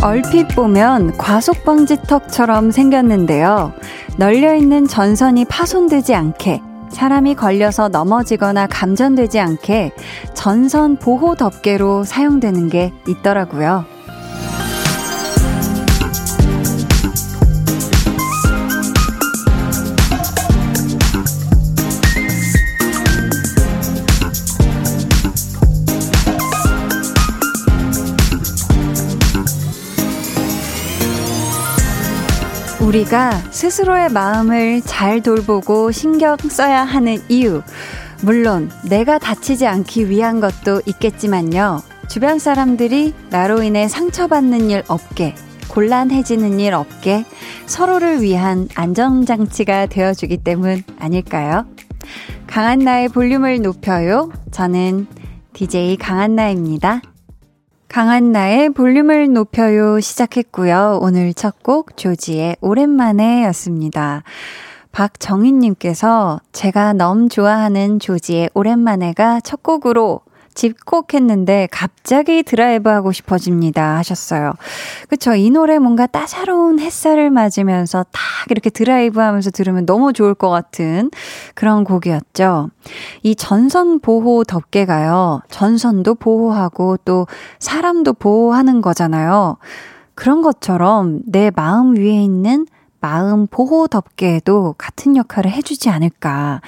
얼핏 보면 과속방지턱처럼 생겼는데요. 널려있는 전선이 파손되지 않게 사람이 걸려서 넘어지거나 감전되지 않게 전선 보호 덮개로 사용되는 게 있더라고요. 우리가 스스로의 마음을 잘 돌보고 신경 써야 하는 이유. 물론 내가 다치지 않기 위한 것도 있겠지만요. 주변 사람들이 나로 인해 상처받는 일 없게, 곤란해지는 일 없게 서로를 위한 안전장치가 되어주기 때문 아닐까요? 강한 나의 볼륨을 높여요. 저는 DJ 강한나입니다. 강한나의 볼륨을 높여요 시작했고요. 오늘 첫 곡 조지의 오랜만에 였습니다. 박정인님께서 제가 너무 좋아하는 조지의 오랜만에가 첫 곡으로 집콕했는데 갑자기 드라이브 하고 싶어집니다 하셨어요. 그쵸. 이 노래 뭔가 따사로운 햇살을 맞으면서 딱 이렇게 드라이브 하면서 들으면 너무 좋을 것 같은 그런 곡이었죠. 이 전선 보호 덮개가요. 전선도 보호하고 또 사람도 보호하는 거잖아요. 그런 것처럼 내 마음 위에 있는 마음 보호 덮개에도 같은 역할을 해주지 않을까.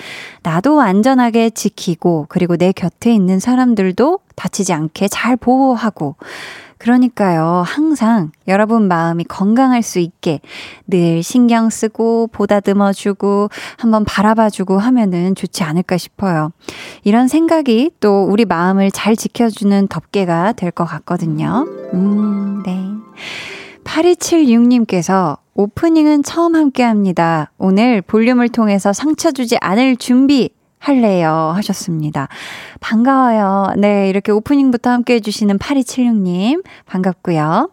나도 안전하게 지키고, 그리고 내 곁에 있는 사람들도 다치지 않게 잘 보호하고, 그러니까요, 항상 여러분 마음이 건강할 수 있게 늘 신경 쓰고, 보다듬어주고, 한번 바라봐주고 하면은 좋지 않을까 싶어요. 이런 생각이 또 우리 마음을 잘 지켜주는 덮개가 될 것 같거든요. 음, 네. 8276님께서 오프닝은 처음 함께 합니다. 오늘 볼륨을 통해서 상처 주지 않을 준비 할래요 하셨습니다. 반가워요. 네, 이렇게 오프닝부터 함께 해주시는 8276님 반갑고요.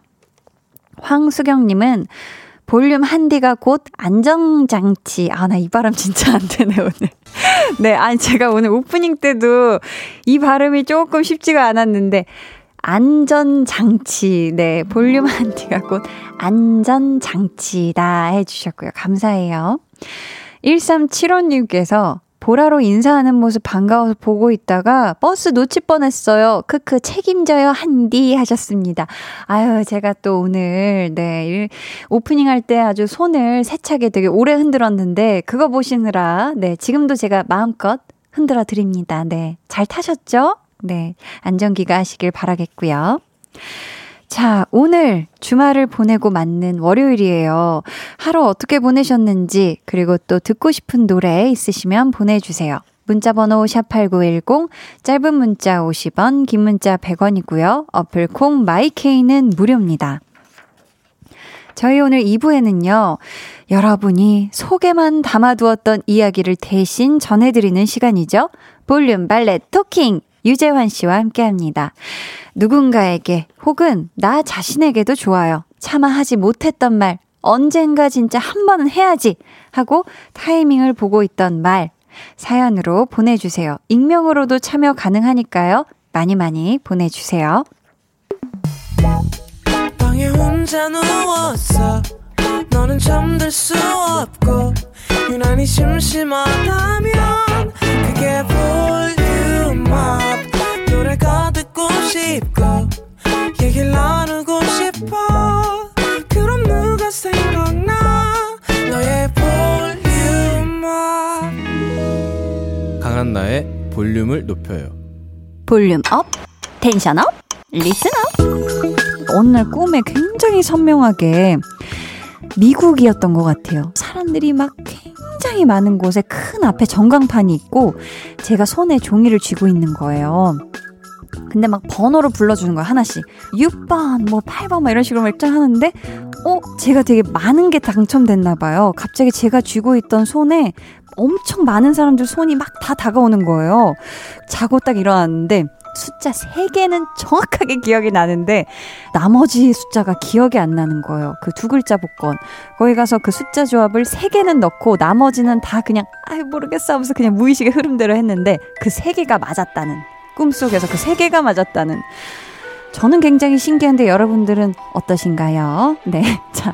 황수경님은 볼륨 한디가 곧 안정장치. 아, 나 이 발음 진짜 안 되네, 오늘. 네, 아니, 제가 오늘 오프닝 때도 이 발음이 조금 쉽지가 않았는데, 안전장치. 네, 볼륨 한디가 곧 안전장치다 해주셨고요. 감사해요. 1375님께서 보라로 인사하는 모습 반가워서 보고 있다가 버스 놓칠 뻔했어요. 크크 책임져요 한디 하셨습니다. 아유 제가 또 오늘 네 오프닝 할 때 아주 손을 세차게 되게 오래 흔들었는데 그거 보시느라 네 지금도 제가 마음껏 흔들어 드립니다. 네 잘 타셨죠? 네, 안전기가 하시길 바라겠고요. 자, 오늘 주말을 보내고 맞는 월요일이에요. 하루 어떻게 보내셨는지, 그리고 또 듣고 싶은 노래 있으시면 보내주세요. 문자번호 샵8910, 짧은 문자 50원, 긴 문자 100원이고요. 어플 콩 마이케이는 무료입니다. 저희 오늘 2부에는요, 여러분이 속에만 담아두었던 이야기를 대신 전해드리는 시간이죠. 볼륨 발렛 토킹! 유재환 씨와 함께 합니다. 누군가에게 혹은 나 자신에게도 좋아요. 차마 하지 못했던 말, 언젠가 진짜 한 번은 해야지 하고 타이밍을 보고 있던 말, 사연으로 보내주세요. 익명으로도 참여 가능하니까요. 많이 많이 보내주세요. 볼륨업. 노래가 듣고 싶고 얘기를 나누고 싶어. 그럼 누가 생각나? 너의 volume up 강한나의 볼륨을 높여요. volume up tension up listen up. 오늘 꿈에 굉장히 선명하게 미국이었던 것 같아요. 사람들이 막 굉장히 많은 곳에 큰 앞에 전광판이 있고 제가 손에 종이를 쥐고 있는 거예요. 근데 막 번호로 불러주는 거야, 하나씩. 6번, 뭐 8번, 막 이런 식으로 결정하는데, 어, 제가 되게 많은 게 당첨됐나 봐요. 갑자기 제가 쥐고 있던 손에 엄청 많은 사람들 손이 막 다 다가오는 거예요. 자고 딱 일어났는데, 숫자 3개는 정확하게 기억이 나는데 나머지 숫자가 기억이 안 나는 거예요. 그 두 글자 복권. 거기 가서 그 숫자 조합을 3개는 넣고 나머지는 다 그냥 아유 모르겠어 하면서 그냥 무의식의 흐름대로 했는데 그 3개가 맞았다는 꿈속에서 그 3개가 맞았다는 저는 굉장히 신기한데 여러분들은 어떠신가요? 네. 자,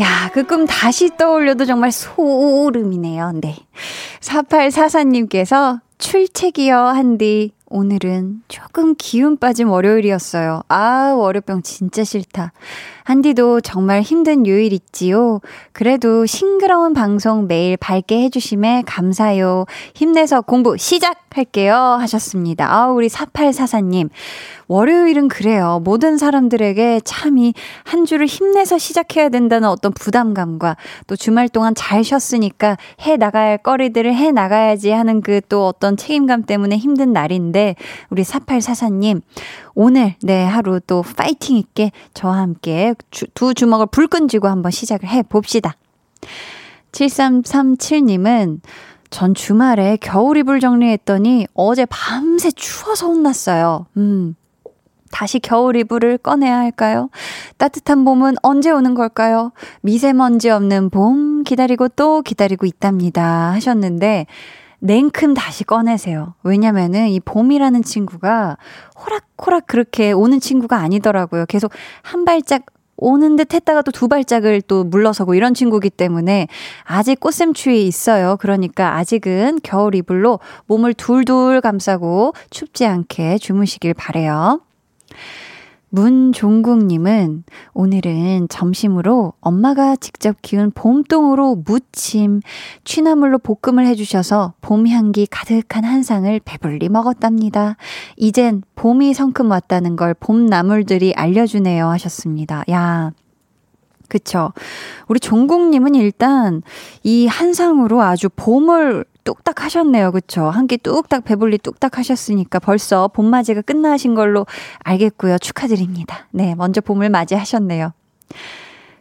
야, 그 꿈 다시 떠올려도 정말 소름이네요. 네. 4844님께서 출첵이요, 한디. 오늘은 조금 기운 빠진 월요일이었어요. 아, 월요병 진짜 싫다. 한디도 정말 힘든 요일 있지요. 그래도 싱그러운 방송 매일 밝게 해주심에 감사요. 힘내서 공부 시작할게요. 하셨습니다. 아, 우리 4844님. 월요일은 그래요. 모든 사람들에게 참이 한 주를 힘내서 시작해야 된다는 어떤 부담감과 또 주말 동안 잘 쉬었으니까 해 나갈 거리들을 해 나가야지 하는 그 또 어떤 책임감 때문에 힘든 날인데 우리 4844님 오늘 네 하루 또 파이팅 있게 저와 함께 주, 두 주먹을 불끈 쥐고 한번 시작을 해 봅시다. 7337님은 전 주말에 겨울 이불 정리했더니 어제 밤새 추워서 혼났어요. 음. 다시 겨울 이불을 꺼내야 할까요? 따뜻한 봄은 언제 오는 걸까요? 미세먼지 없는 봄 기다리고 또 기다리고 있답니다. 하셨는데, 냉큼 다시 꺼내세요. 왜냐면은 이 봄이라는 친구가 호락호락 그렇게 오는 친구가 아니더라고요. 계속 한 발짝 오는 듯 했다가 또 두 발짝을 또 물러서고 이런 친구기 때문에 아직 꽃샘추위에 있어요. 그러니까 아직은 겨울 이불로 몸을 둘둘 감싸고 춥지 않게 주무시길 바래요. 문종국님은 오늘은 점심으로 엄마가 직접 키운 봄동으로 무침, 취나물로 볶음을 해주셔서 봄 향기 가득한 한 상을 배불리 먹었답니다. 이젠 봄이 성큼 왔다는 걸 봄나물들이 알려주네요 하셨습니다. 야. 그쵸. 우리 종국님은 일단 이 한상으로 아주 봄을 뚝딱 하셨네요. 그쵸? 한 끼 뚝딱 배불리 뚝딱 하셨으니까 벌써 봄맞이가 끝나신 걸로 알겠고요. 축하드립니다. 네, 먼저 봄을 맞이하셨네요.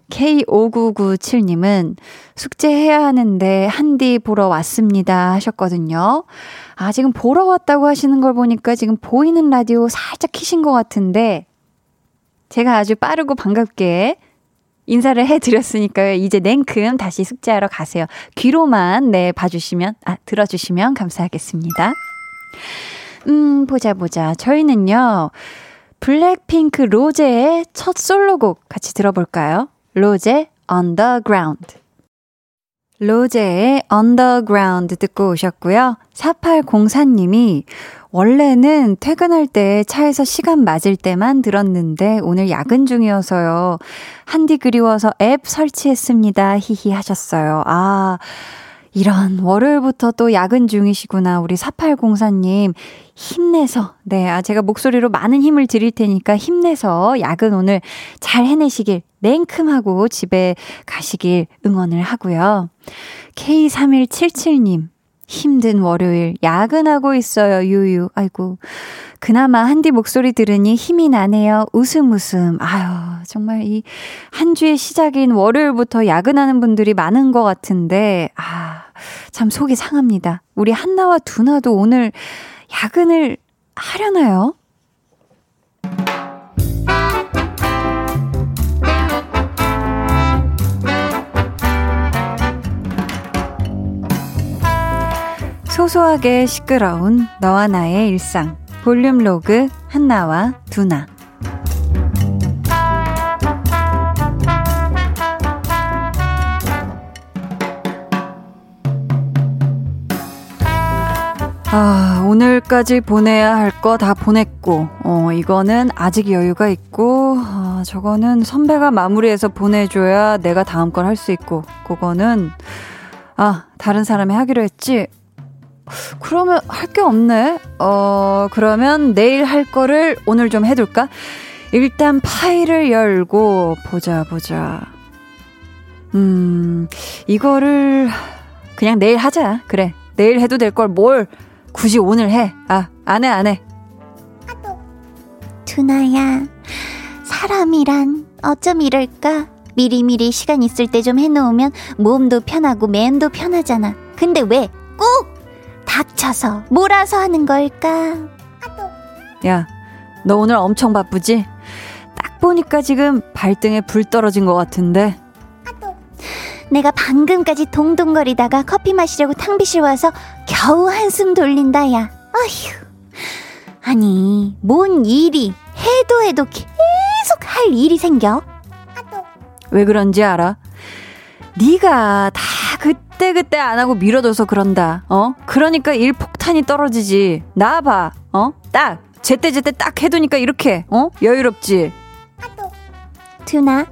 K5997님은 숙제해야 하는데 한디 보러 왔습니다 하셨거든요. 아, 지금 보러 왔다고 하시는 걸 보니까 지금 보이는 라디오 살짝 키신 것 같은데 제가 아주 빠르고 반갑게 인사를 해드렸으니까요. 이제 냉큼 다시 숙제하러 가세요. 귀로만, 네, 봐주시면, 아, 들어주시면 감사하겠습니다. 음, 보자, 보자. 저희는요, 블랙핑크 로제의 첫 솔로곡 같이 들어볼까요? 로제, Underground. 로제의 Underground 듣고 오셨고요. 4804님이 원래는 퇴근할 때 차에서 시간 맞을 때만 들었는데 오늘 야근 중이어서요. 한디 그리워서 앱 설치했습니다. 히히 하셨어요. 아, 이런 월요일부터 또 야근 중이시구나. 우리 4804님 힘내서 네, 아 제가 목소리로 많은 힘을 드릴 테니까 힘내서 야근 오늘 잘 해내시길 냉큼하고 집에 가시길 응원을 하고요. K3177님 힘든 월요일 야근하고 있어요. 유유. 아이고. 그나마 한디 목소리 들으니 힘이 나네요. 웃음 웃음. 아유, 정말 이 한 주의 시작인 월요일부터 야근하는 분들이 많은 것 같은데 아, 참 속이 상합니다. 우리 한나와 두나도 오늘 야근을 하려나요? 소소하게 시끄러운 너와 나의 일상 볼륨 로그 한나와 두나 아, 오늘까지 보내야 할 거 다 보냈고, 어, 이거는 아직 여유가 있고, 어, 저거는 선배가 마무리해서 보내줘야 내가 다음 걸 할 수 있고, 그거는, 아, 다른 사람이 하기로 했지? 그러면 할 게 없네. 어, 그러면 내일 할 거를 오늘 좀 해둘까? 일단 파일을 열고 보자, 보자. 음, 이거를 그냥 내일 하자. 그래. 내일 해도 될 걸 뭘 굳이 오늘 해. 아, 안 해, 안 해. 두나야, 사람이란 어쩜 이럴까? 미리미리 시간 있을 때 좀 해놓으면 몸도 편하고 마음도 편하잖아. 근데 왜 꼭 닥쳐서 몰아서 하는 걸까? 야, 너 오늘 엄청 바쁘지? 딱 보니까 지금 발등에 불 떨어진 것 같은데. 내가 방금까지 동동거리다가 커피 마시려고 탕비실 와서 겨우 한숨 돌린다, 야. 아휴. 아니, 뭔 일이 해도 해도 계속 할 일이 생겨? 왜 그런지 알아? 네가 다 그때 그때 안 하고 미뤄둬서 그런다. 어? 그러니까 일 폭탄이 떨어지지. 나 봐. 어? 딱 제때 제때 딱 해두니까 이렇게 어? 여유롭지. 투나,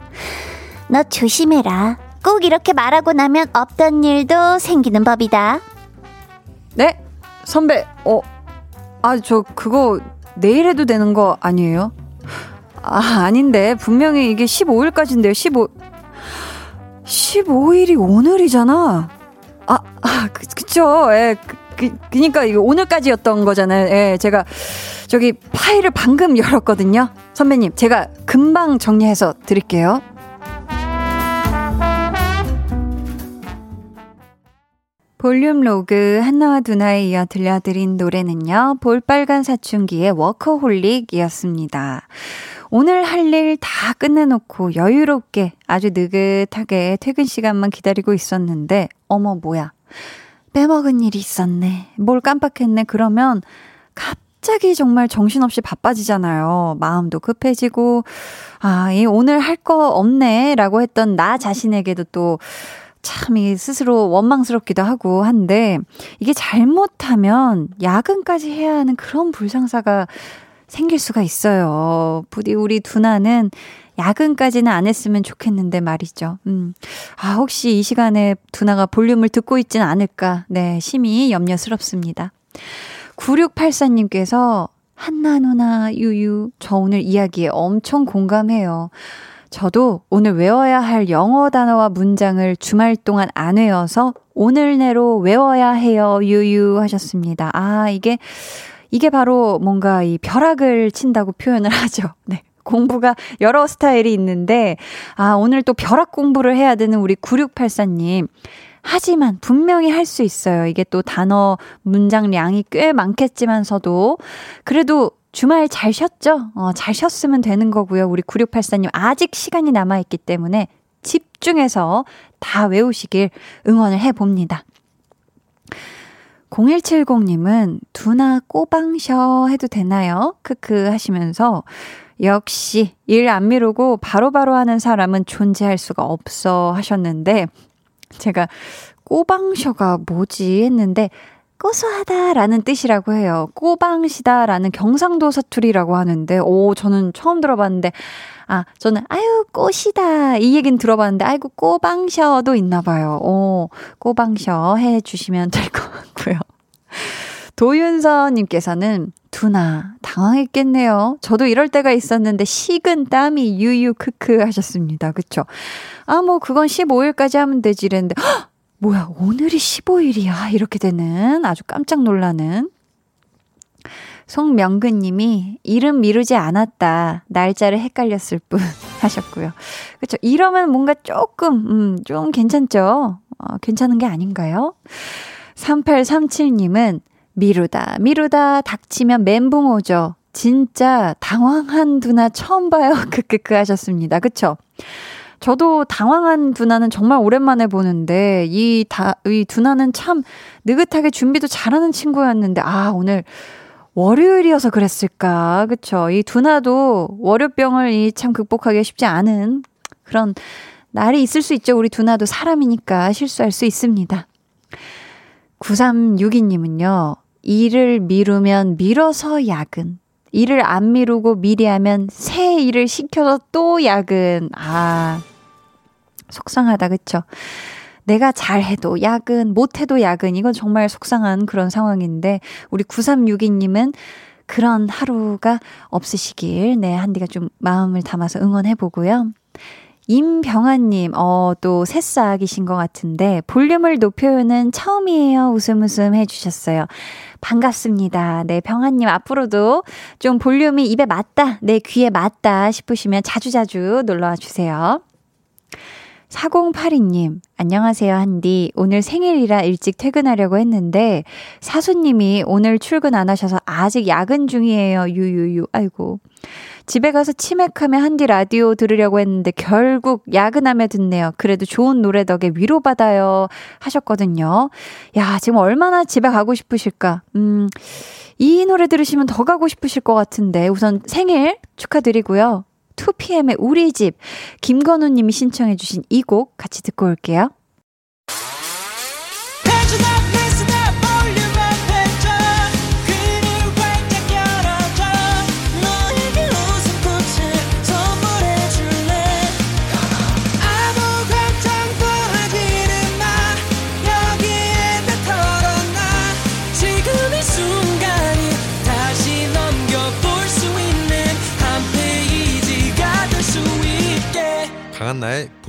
너 조심해라. 꼭 이렇게 말하고 나면 없던 일도 생기는 법이다. 네? 선배, 어, 아, 저 그거 내일 해도 되는 거 아니에요? 아, 아닌데. 분명히 이게 15일까지인데요. 15, 15일이 오늘이잖아. 아, 아 그, 그쵸. 예, 그, 그, 그니까 이거 오늘까지였던 거잖아요. 예, 제가 저기 파일을 방금 열었거든요. 선배님, 제가 금방 정리해서 드릴게요. 볼륨 로그 한나와 두나에 이어 들려드린 노래는요, 볼빨간 사춘기의 워커홀릭이었습니다. 오늘 할 일 다 끝내놓고 여유롭게 아주 느긋하게 퇴근 시간만 기다리고 있었는데, 어머, 뭐야. 빼먹은 일이 있었네. 뭘 깜빡했네. 그러면 갑자기 정말 정신없이 바빠지잖아요. 마음도 급해지고, 아, 이 오늘 할 거 없네. 라고 했던 나 자신에게도 또 참, 이 스스로 원망스럽기도 하고 한데, 이게 잘못하면 야근까지 해야 하는 그런 불상사가 생길 수가 있어요. 부디 우리 두나는 야근까지는 안 했으면 좋겠는데 말이죠. 음. 아, 혹시 이 시간에 두나가 볼륨을 듣고 있진 않을까. 네, 심히 염려스럽습니다. 9684님께서 한나 누나 유유 저 오늘 이야기에 엄청 공감해요. 저도 오늘 외워야 할 영어 단어와 문장을 주말 동안 안 외워서 오늘 내로 외워야 해요. 유유 하셨습니다. 아, 이게 이게 바로 뭔가 이 벼락을 친다고 표현을 하죠. 네. 공부가 여러 스타일이 있는데, 아, 오늘 또 벼락 공부를 해야 되는 우리 9684님. 하지만 분명히 할 수 있어요. 이게 또 단어 문장량이 꽤 많겠지만서도 그래도 주말 잘 쉬었죠? 어, 잘 쉬었으면 되는 거고요. 우리 9684님 아직 시간이 남아있기 때문에 집중해서 다 외우시길 응원을 해봅니다. 0170님은 두나 꼬방셔 해도 되나요? 크크 하시면서 역시 일 안 미루고 바로바로 바로 하는 사람은 존재할 수가 없어 하셨는데 제가 꼬방셔가 뭐지 했는데 고소하다라는 뜻이라고 해요. 꼬방시다라는 경상도 사투리라고 하는데, 오, 저는 처음 들어봤는데, 아, 저는, 아유, 꽃이다. 이 얘기는 들어봤는데, 아이고, 꼬방셔도 있나 봐요. 오, 꼬방셔 해 주시면 될 것 같고요. 도윤서님께서는, 두나, 당황했겠네요. 저도 이럴 때가 있었는데, 식은 땀이 유유 크크 하셨습니다. 그쵸? 아, 뭐, 그건 15일까지 하면 되지. 이랬는데, 헉! 뭐야, 오늘이 15일이야. 이렇게 되는 아주 깜짝 놀라는. 송명근 님이 이름 미루지 않았다. 날짜를 헷갈렸을 뿐 하셨고요. 그렇죠. 이러면 뭔가 조금 음, 좀 괜찮죠. 어, 괜찮은 게 아닌가요? 3837님은 미루다 미루다 닥치면 멘붕 오죠. 진짜 당황한 누나 처음 봐요. 크크크 하셨습니다. 그쵸? 저도 당황한 두나는 정말 오랜만에 보는데 이 다, 이 두나는 참 느긋하게 준비도 잘하는 친구였는데 아, 오늘 월요일이어서 그랬을까. 그쵸. 이 두나도 월요병을 이 참 극복하기 쉽지 않은 그런 날이 있을 수 있죠. 우리 두나도 사람이니까 실수할 수 있습니다. 9362님은요, 일을 미루면 미뤄서 야근. 일을 안 미루고 미리 하면 새 일을 시켜서 또 야근. 아, 속상하다, 그쵸? 내가 잘해도 야근, 못해도 야근, 이건 정말 속상한 그런 상황인데, 우리 9362님은 그런 하루가 없으시길, 네, 한디가 좀 마음을 담아서 응원해보고요. 임병아님, 어, 또 새싹이신 것 같은데, 볼륨을 높여요는 처음이에요. 웃음 웃음 해주셨어요. 반갑습니다. 네, 병아님, 앞으로도 좀 볼륨이 입에 맞다, 내 귀에 맞다 싶으시면 자주자주 놀러와 주세요. 4082님, 안녕하세요, 한디. 오늘 생일이라 일찍 퇴근하려고 했는데, 사수님이 오늘 출근 안 하셔서 아직 야근 중이에요. 유유유. 아이고. 집에 가서 치맥하며 한디 라디오 들으려고 했는데, 결국 야근하며 듣네요. 그래도 좋은 노래 덕에 위로받아요. 하셨거든요. 야, 지금 얼마나 집에 가고 싶으실까? 음, 이 노래 들으시면 더 가고 싶으실 것 같은데, 우선 생일 축하드리고요. 2PM의 우리 집 김건우 님이 신청해 주신 이 곡 같이 듣고 올게요.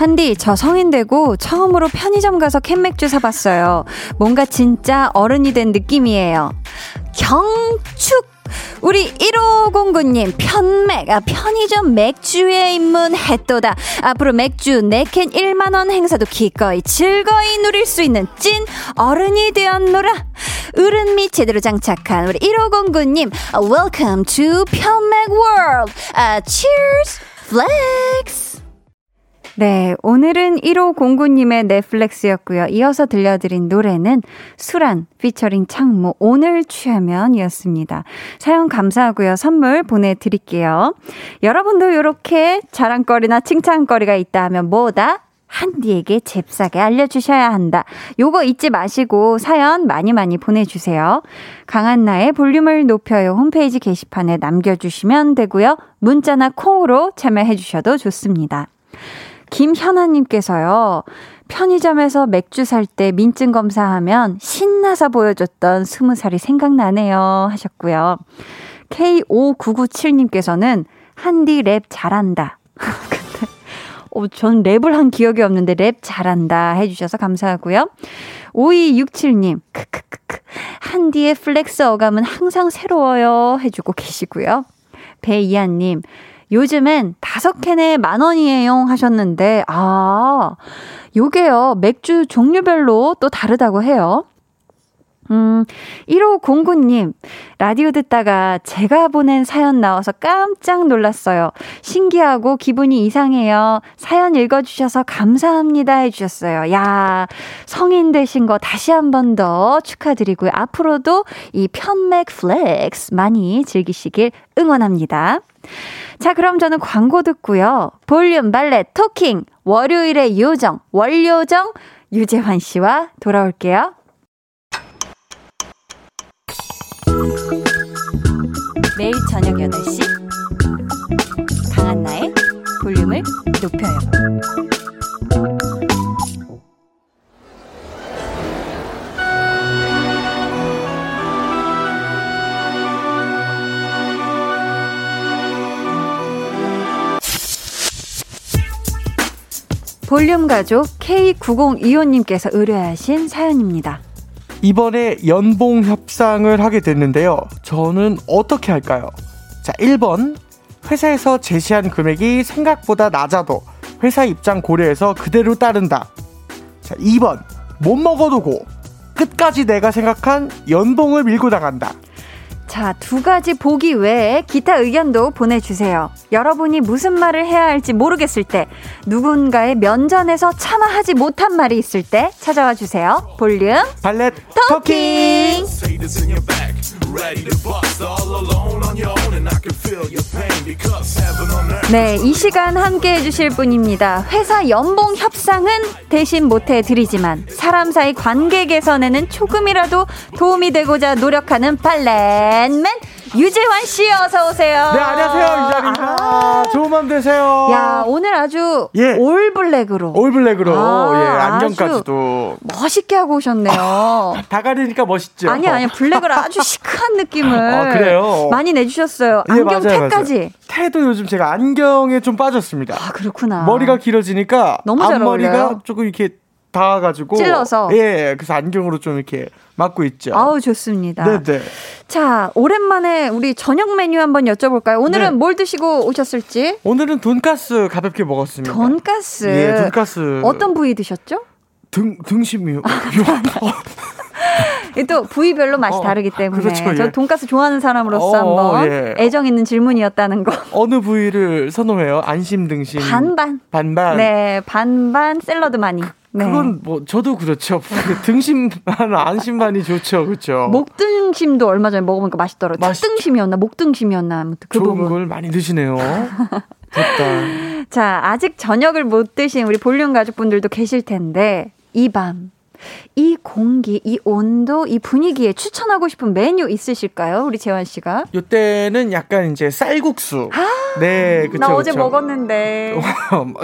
한디, 저 성인 되고 처음으로 편의점 가서 캔맥주 사봤어요. 뭔가 진짜 어른이 된 느낌이에요. 경축! 우리 1509님, 편맥, 아, 편의점 맥주에 입문했도다. 앞으로 맥주 4캔 1만원 행사도 기꺼이 즐거이 누릴 수 있는 찐 어른이 되었노라. 어른미 제대로 장착한 우리 1509님, welcome to 편맥 world. 아, cheers! flex! 네, 오늘은 1509님의 넷플렉스였고요. 이어서 들려드린 노래는 수란 피처링 창모 오늘 취하면이었습니다. 사연 감사하고요. 선물 보내드릴게요. 여러분도 이렇게 자랑거리나 칭찬거리가 있다 하면 뭐다? 한디에게 잽싸게 알려주셔야 한다. 요거 잊지 마시고 사연 많이 많이 보내주세요. 강한나의 볼륨을 높여요 홈페이지 게시판에 남겨주시면 되고요. 문자나 콩으로 참여해주셔도 좋습니다. 김현아님께서요, 편의점에서 맥주 살 때 민증 검사하면 신나서 보여줬던 스무 살이 생각나네요. 하셨고요. K5997님께서는 한디 랩 잘한다. 어, 전 랩을 한 기억이 없는데 랩 잘한다 해주셔서 감사하고요. 5267님, 크크크크. 한디의 flex 어감은 항상 새로워요. 해주고 계시고요. 배이한님, 요즘엔 다섯 캔에 만 원이에요 하셨는데, 아, 요게요, 맥주 종류별로 또 다르다고 해요. 음, 1509님, 라디오 듣다가 제가 보낸 사연 나와서 깜짝 놀랐어요. 신기하고 기분이 이상해요. 사연 읽어주셔서 감사합니다 해주셨어요. 야, 성인 되신 거 다시 한 번 더 축하드리고요. 앞으로도 이 편맥 flex 많이 즐기시길 응원합니다. 자, 그럼 저는 광고 듣고요. 볼륨 발레 talking 월요일의 요정 월요정 유재환 씨와 돌아올게요. 매일 저녁 8시 강한나의 볼륨을 높여요. 볼륨 가족 K9025님께서 의뢰하신 사연입니다. 이번에 연봉 협상을 하게 됐는데요. 저는 어떻게 할까요? 자, 1번. 회사에서 제시한 금액이 생각보다 낮아도 회사 입장 고려해서 그대로 따른다. 자, 2번. 못 먹어도 고. 끝까지 내가 생각한 연봉을 밀고 나간다. 자, 두 가지 보기 외에 기타 의견도 보내주세요. 여러분이 무슨 말을 해야 할지 모르겠을 때, 누군가의 면전에서 차마 하지 못한 말이 있을 때 찾아와 주세요. 볼륨 발렛 토킹! 네, 이 시간 함께 해주실 분입니다. 회사 연봉 협상은 대신 못해드리지만 사람 사이 관계 개선에는 조금이라도 도움이 되고자 노력하는 발렛맨 유재환 씨 어서 오세요. 네, 안녕하세요. 유재환입니다. 아. 좋은 밤 되세요. 야, 오늘 아주 예. 올 블랙으로. 올 블랙으로. 아, 예, 안경까지도. 멋있게 하고 오셨네요. 다 가리니까 멋있죠. 아니, 아니, 블랙을 아주 시크한 느낌을. 아, 그래요? 많이 내주셨어요. 예, 안경 태까지. 맞아요. 태도 요즘 제가 안경에 좀 빠졌습니다. 아, 그렇구나. 머리가 길어지니까 너무 잘 앞머리가 어울려요. 조금 이렇게 닿아가지고 찔러서. 예, 그래서 안경으로 좀 이렇게 막고 있죠. 아우, 좋습니다. 네네. 자, 오랜만에 우리 저녁 메뉴 한번 여쭤볼까요? 오늘은 네. 뭘 드시고 오셨을지? 오늘은 돈가스 가볍게 먹었습니다. 돈가스. 예, 돈가스. 어떤 부위 드셨죠? 등 등심이요. 이또 부위별로 맛이 어, 다르기 때문에 그렇죠, 예. 저 돈가스 좋아하는 사람으로서 어, 한번 예. 애정 있는 질문이었다는 거. 어느 부위를 선호해요? 안심 등심. 반반. 반반. 네, 반반 샐러드 많이. 네. 그건 뭐 저도 그렇죠. 그 등심반 안심반이 좋죠, 그렇죠. 목등심도 얼마 전에 먹어보니까 맛있더라고요. 맛있죠. 특등심이었나 목등심이었나 아무튼 그 좋은 부분. 걸 많이 드시네요. 됐다. 자, 아직 저녁을 못 드신 우리 볼륨 가족분들도 계실 텐데 이 밤. 이 공기, 이 온도, 이 분위기에 추천하고 싶은 메뉴 있으실까요? 우리 재환 씨가? 요때는 약간 이제 쌀국수. 네, 그렇죠. 나 어제 먹었는데.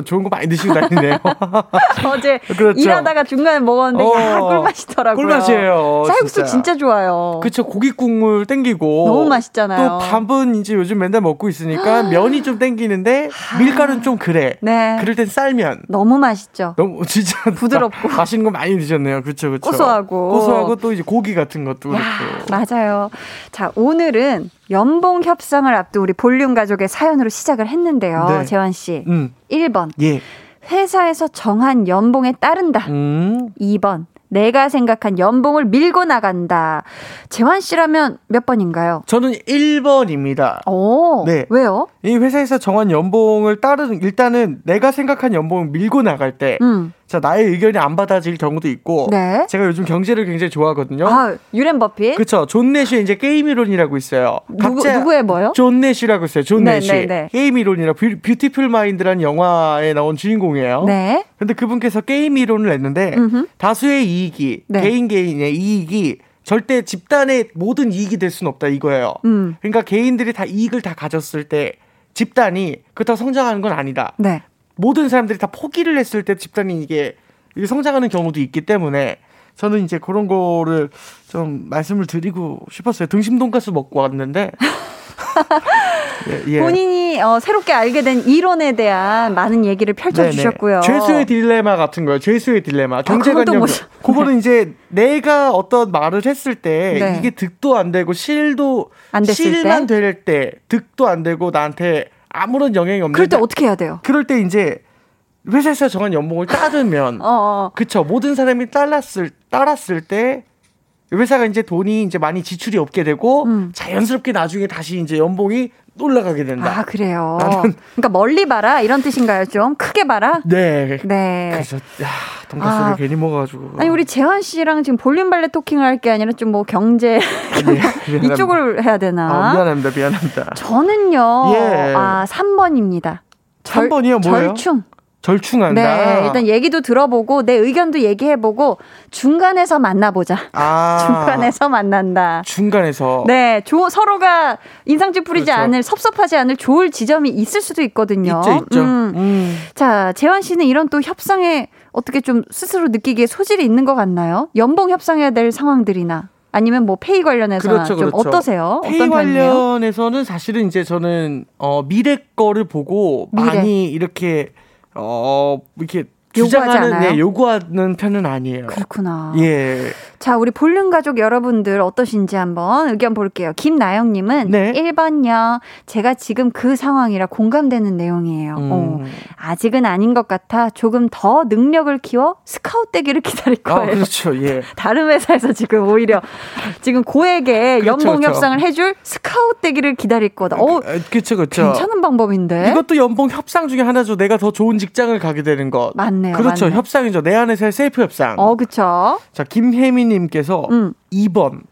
좋은 거 많이 드시고 다니네요. 어제 그렇죠. 일하다가 중간에 먹었는데 야 어, 꿀맛이더라고요. 꿀맛이에요, 쌀국수 진짜. 진짜, 좋아요. 그쵸 고기 국물 땡기고 너무 맛있잖아요. 또 밥은 이제 요즘 맨날 먹고 있으니까 면이 좀 땡기는데 밀가루는 좀 그래. 네. 그럴 땐 쌀면. 너무 맛있죠. 너무 진짜 부드럽고. 마- 맛있는 거 많이 드셨네 요. 그렇죠, 그렇죠. 고소하고. 고소하고 또 이제 고기 같은 것도 그렇고. 맞아요. 자, 오늘은 연봉 협상을 앞둔 우리 볼륨 가족의 사연으로 시작을 했는데요. 네. 재환 씨. 음, 1번. 예. 회사에서 정한 연봉에 따른다. 음, 2번. 내가 생각한 연봉을 밀고 나간다. 재환 씨라면 몇 번인가요? 저는 1번입니다. 오, 네. 왜요? 이 회사에서 정한 연봉을 따르는 일단은 내가 생각한 연봉을 밀고 나갈 때, 음, 자 나의 의견이 안 받아질 경우도 있고, 네. 제가 요즘 경제를 굉장히 좋아하거든요. 아, 워렌 버핏? 그쵸. 존 내쉬의 이제 게임 이론이라고 있어요. 누구, 각자- 누구의 뭐요? 존 내쉬라고 있어요. 존 네. 네, 네. 게임 이론이라 뷰, Beautiful Mind라는 영화에 나온 주인공이에요. 네. 근데 그분께서 게임 이론을 냈는데 음흠. 다수의 이익이 네. 개인 개인의 이익이 절대 집단의 모든 이익이 될 수는 없다 이거예요. 음. 그러니까 개인들이 다 이익을 다 가졌을 때 집단이 그렇다고 성장하는 건 아니다. 네. 모든 사람들이 다 포기를 했을 때 집단이 이게, 성장하는 경우도 있기 때문에 저는 이제 그런 거를 좀 말씀을 드리고 싶었어요. 등심 돈가스 먹고 왔는데. 예, 예. 본인이 어, 새롭게 알게 된 이론에 대한 많은 얘기를 펼쳐주셨고요. 네네. 죄수의 딜레마 같은 거예요. 죄수의 딜레마. 또 경제관념. 뭐죠? 그거는 이제 내가 어떤 말을 했을 때 네. 이게 득도 안 되고 실도 안 됐을 실만 될 때 득도 안 되고 나한테 아무런 영향이 없는데 그럴 때 어떻게 해야 돼요? 그럴 때 이제 회사에서 정한 연봉을 따르면 어, 어. 그쵸 모든 사람이 따랐을 따랐을 때 회사가 이제 돈이 이제 많이 지출이 없게 되고 음. 자연스럽게 나중에 다시 이제 연봉이 올라가게 된다. 아, 그래요. 그러니까 멀리 봐라 이런 뜻인가요? 좀 크게 봐라. 네. 네. 그래서 야 돈가스를 아. 괜히 먹어가지고. 아니 우리 재환 씨랑 지금 볼륨 발레 토킹을 할 게 아니라 좀 뭐 경제 미안합니다. 이쪽을 해야 되나? 아, 미안합니다, 미안합니다. 저는요. 예. 아, 3번입니다. 3번이요, 뭐예요? 절충. 절충한다. 네, 일단 얘기도 들어보고 내 의견도 얘기해보고 중간에서 만나보자. 아, 중간에서 만난다. 중간에서. 네, 조, 서로가 인상 찌푸리지 그렇죠. 않을 섭섭하지 않을 좋을 지점이 있을 수도 있거든요. 있죠, 있죠. 음. 음. 자, 재환 씨는 이런 또 협상에 어떻게 좀 스스로 느끼기에 소질이 있는 것 같나요? 연봉 협상해야 될 상황들이나 아니면 뭐 페이 관련해서 그렇죠, 좀 그렇죠. 어떠세요? 페이? 관련해서는 사실은 이제 저는 어 미래 거를 보고 미래. 많이 이렇게 어 이렇게 요구하지 주장하는 않아요? 네, 요구하는 편은 아니에요. 그렇구나. 예. 자, 우리 볼륨 가족 여러분들 어떠신지 한번 의견 볼게요. 김나영 님은 네. 1번요. 제가 지금 그 상황이라 공감되는 내용이에요. 어, 음. 아직은 아닌 것 같아 조금 더 능력을 키워 스카웃 되기를 기다릴 아, 거예요. 그렇죠. 예. 다른 회사에서 지금 오히려 지금 고액의 그렇죠, 연봉 그렇죠. 협상을 해줄 스카웃 되기를 기다릴 거다. 어, 그렇죠, 그렇죠. 괜찮은 방법인데. 이것도 연봉 협상 중에 하나죠. 내가 더 좋은 직장을 가게 되는 것. 맞네요. 그렇죠. 맞네. 협상이죠. 내 안에서의 셀프 협상. 어, 그쵸. 자, 김혜미님 께서 음. 2번.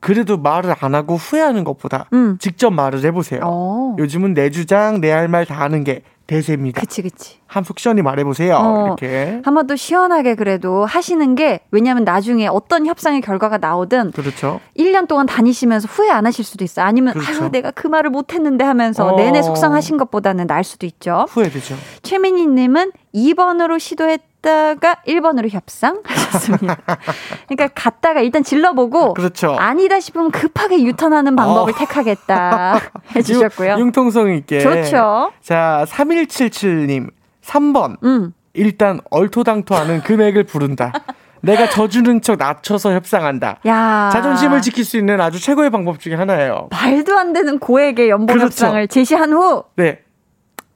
그래도 말을 안 하고 후회하는 것보다 음. 직접 말을 해보세요. 어. 요즘은 내 주장, 내 할 말 다 하는 게 대세입니다. 그치, 그치. 한속 시원히 말해보세요. 어, 이렇게. 한번 또 시원하게 그래도 하시는 게 왜냐면 나중에 어떤 협상의 결과가 나오든 그렇죠. 1년 동안 다니시면서 후회 안 하실 수도 있어요. 아니면 그렇죠. 아유 내가 그 말을 못 했는데 하면서 어. 내내 속상하신 것보다는 날 수도 있죠. 후회되죠. 최민희 님은 2번으로 시도했 다가 1번으로 협상 하셨습니다. 그러니까 갔다가 일단 질러보고 그렇죠. 아니다 싶으면 급하게 유턴하는 방법을 어. 택하겠다 해주셨고요. 융, 통성 있게. 좋죠. 자, 3177님. 3번. 음. 일단 얼토당토하는 금액을 부른다. 내가 져주는 척 낮춰서 협상한다. 야 자존심을 지킬 수 있는 아주 최고의 방법 중에 하나예요. 말도 안 되는 고액의 연봉 그렇죠. 협상을 제시한 후 네.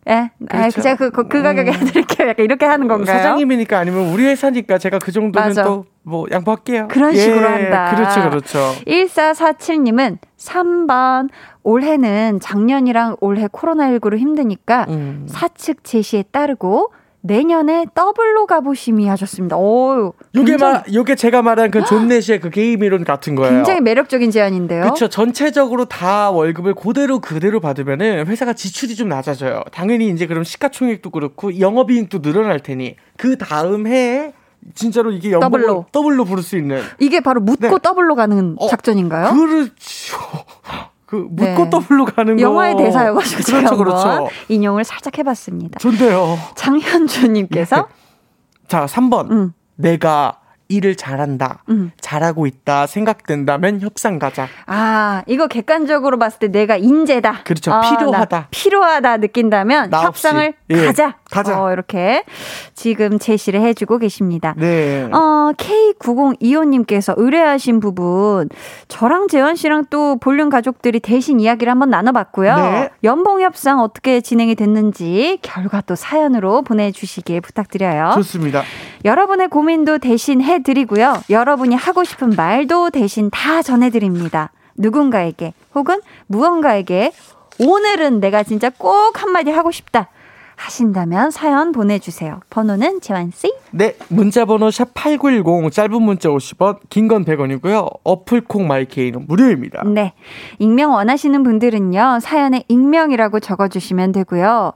예, 아, 그렇죠. 제가 그, 그, 그 가격에 해드릴게요. 약간 이렇게 하는 건가요? 사장님이니까 아니면 우리 회사니까 제가 그 정도는 맞아. 또 뭐 양보할게요. 그런 식으로 한다. 그렇죠, 그렇죠. 1447님은 3번 올해는 작년이랑 올해 코로나19로 힘드니까 음. 사측 제시에 따르고 내년에 더블로 가보심이 하셨습니다. 오, 요게 말, 요게 제가 말한 그 존 내쉬의 그 게임 이론 같은 거예요. 굉장히 매력적인 제안인데요. 그렇죠. 전체적으로 다 월급을 그대로 그대로 받으면은 회사가 지출이 좀 낮아져요. 당연히 이제 그럼 시가총액도 그렇고 영업이익도 늘어날 테니 그 다음 해에 진짜로 이게 연봉을 더블로. 더블로 부를 수 있는 이게 바로 묻고 네. 더블로 가는 어, 작전인가요? 그렇죠. 그 묻고 네. 더블로 가는 거. 영화의 대사여가지고 제가 그렇죠, 그렇죠. 인용을 살짝 해봤습니다. 좋네요. 장현주님께서 자, 3번. 음. 내가 일을 잘한다. 음. 잘하고 있다 생각된다면 협상 가자. 아, 이거 객관적으로 봤을 때 내가 인재다. 그렇죠. 아, 필요하다. 나 필요하다 느낀다면. 협상을 예, 가자. 가자. 어, 이렇게 지금 제시를 해주고 계십니다. 네. 어, K9025님께서 의뢰하신 부분, 저랑 재원 씨랑 또 볼륨 가족들이 대신 이야기를 한번 나눠봤고요. 네. 연봉 협상 어떻게 진행이 됐는지 결과 또 사연으로 보내주시길 부탁드려요. 좋습니다. 여러분의 고민도 대신 해 드리고요. 여러분이 하고 싶은 말도 대신 다 전해드립니다. 누군가에게 혹은 무언가에게 오늘은 내가 진짜 꼭 한마디 하고 싶다 하신다면 사연 보내주세요. 번호는 재환씨. 네, 문자 번호 샵8910 짧은 문자 50원, 긴 건 100원이고요. 어플 콩 마이케이는 무료입니다. 네. 익명 원하시는 분들은요, 사연에 익명이라고 적어주시면 되고요.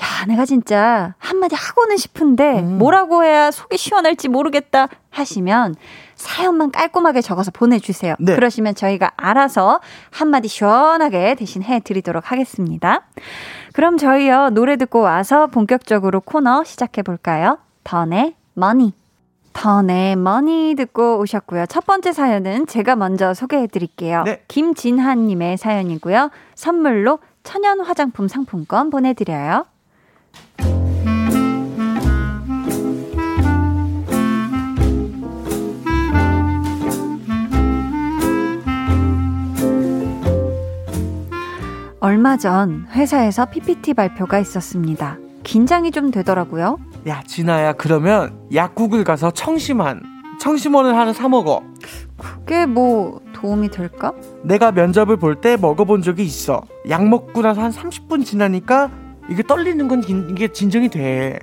야, 내가 진짜 한마디 하고는 싶은데, 음. 뭐라고 해야 속이 시원할지 모르겠다 하시면, 사연만 깔끔하게 적어서 보내주세요. 네. 그러시면 저희가 알아서 한마디 시원하게 대신 해드리도록 하겠습니다. 그럼 저희요, 노래 듣고 와서 본격적으로 코너 시작해볼까요? 던의 머니. 턴의 머니 듣고 오셨고요. 첫 번째 사연은 제가 먼저 소개해 드릴게요. 네. 김진한님의 사연이고요. 선물로 천연 화장품 상품권 보내드려요. 얼마 전 회사에서 PPT 발표가 있었습니다. 긴장이 좀 되더라고요. 야, 진아야, 그러면 약국을 가서 청심환, 청심원을 하나 사 먹어. 그게 뭐 도움이 될까? 내가 면접을 볼 때 먹어본 적이 있어. 약 먹고 나서 한 30분 지나니까 이게 떨리는 건 긴- 이게 진정이 돼.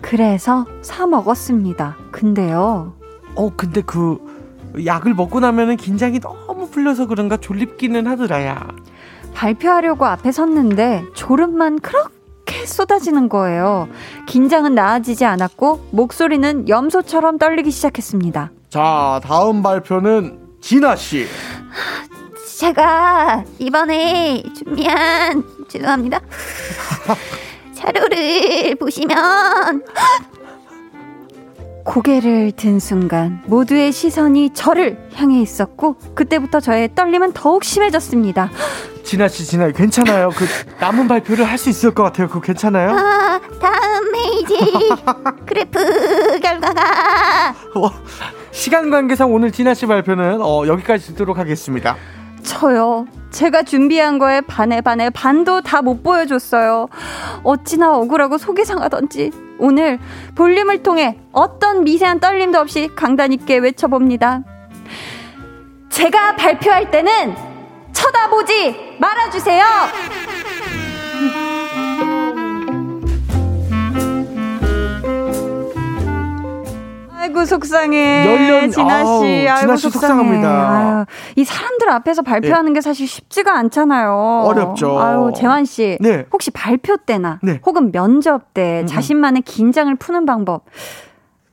그래서 사 먹었습니다. 근데요. 어, 근데 그 약을 먹고 나면은 긴장이 너무 풀려서 그런가 졸립기는 하더라야. 발표하려고 앞에 섰는데 졸음만 그렇게 쏟아지는 거예요. 긴장은 나아지지 않았고 목소리는 염소처럼 떨리기 시작했습니다. 자, 다음 발표는 진아 씨. 제가 이번에 준비한 죄송합니다. 자료를 보시면 고개를 든 순간 모두의 시선이 저를 향해 있었고 그때부터 저의 떨림은 더욱 심해졌습니다. 진아 씨, 진아 괜찮아요. 그 남은 발표를 할 수 있을 것 같아요. 그거 괜찮아요? 아, 다음 페이지 그래프 결과가 어, 시간 관계상 오늘 진아 씨 발표는 어, 여기까지 듣도록 하겠습니다. 저요. 제가 준비한 거에 반에 반에 반도 다 못 보여줬어요. 어찌나 억울하고 속이 상하던지 오늘 볼륨을 통해 어떤 미세한 떨림도 없이 강단 있게 외쳐봅니다. 제가 발표할 때는 쳐다보지 말아주세요. 아이고 속상해. 열년 진아 씨. 아우, 진아 씨 속상합니다. 아유, 이 사람들 앞에서 발표하는 네. 게 사실 쉽지가 않잖아요. 어렵죠. 아유 재환 씨. 네. 혹시 발표 때나 네. 혹은 면접 때 음. 자신만의 긴장을 푸는 방법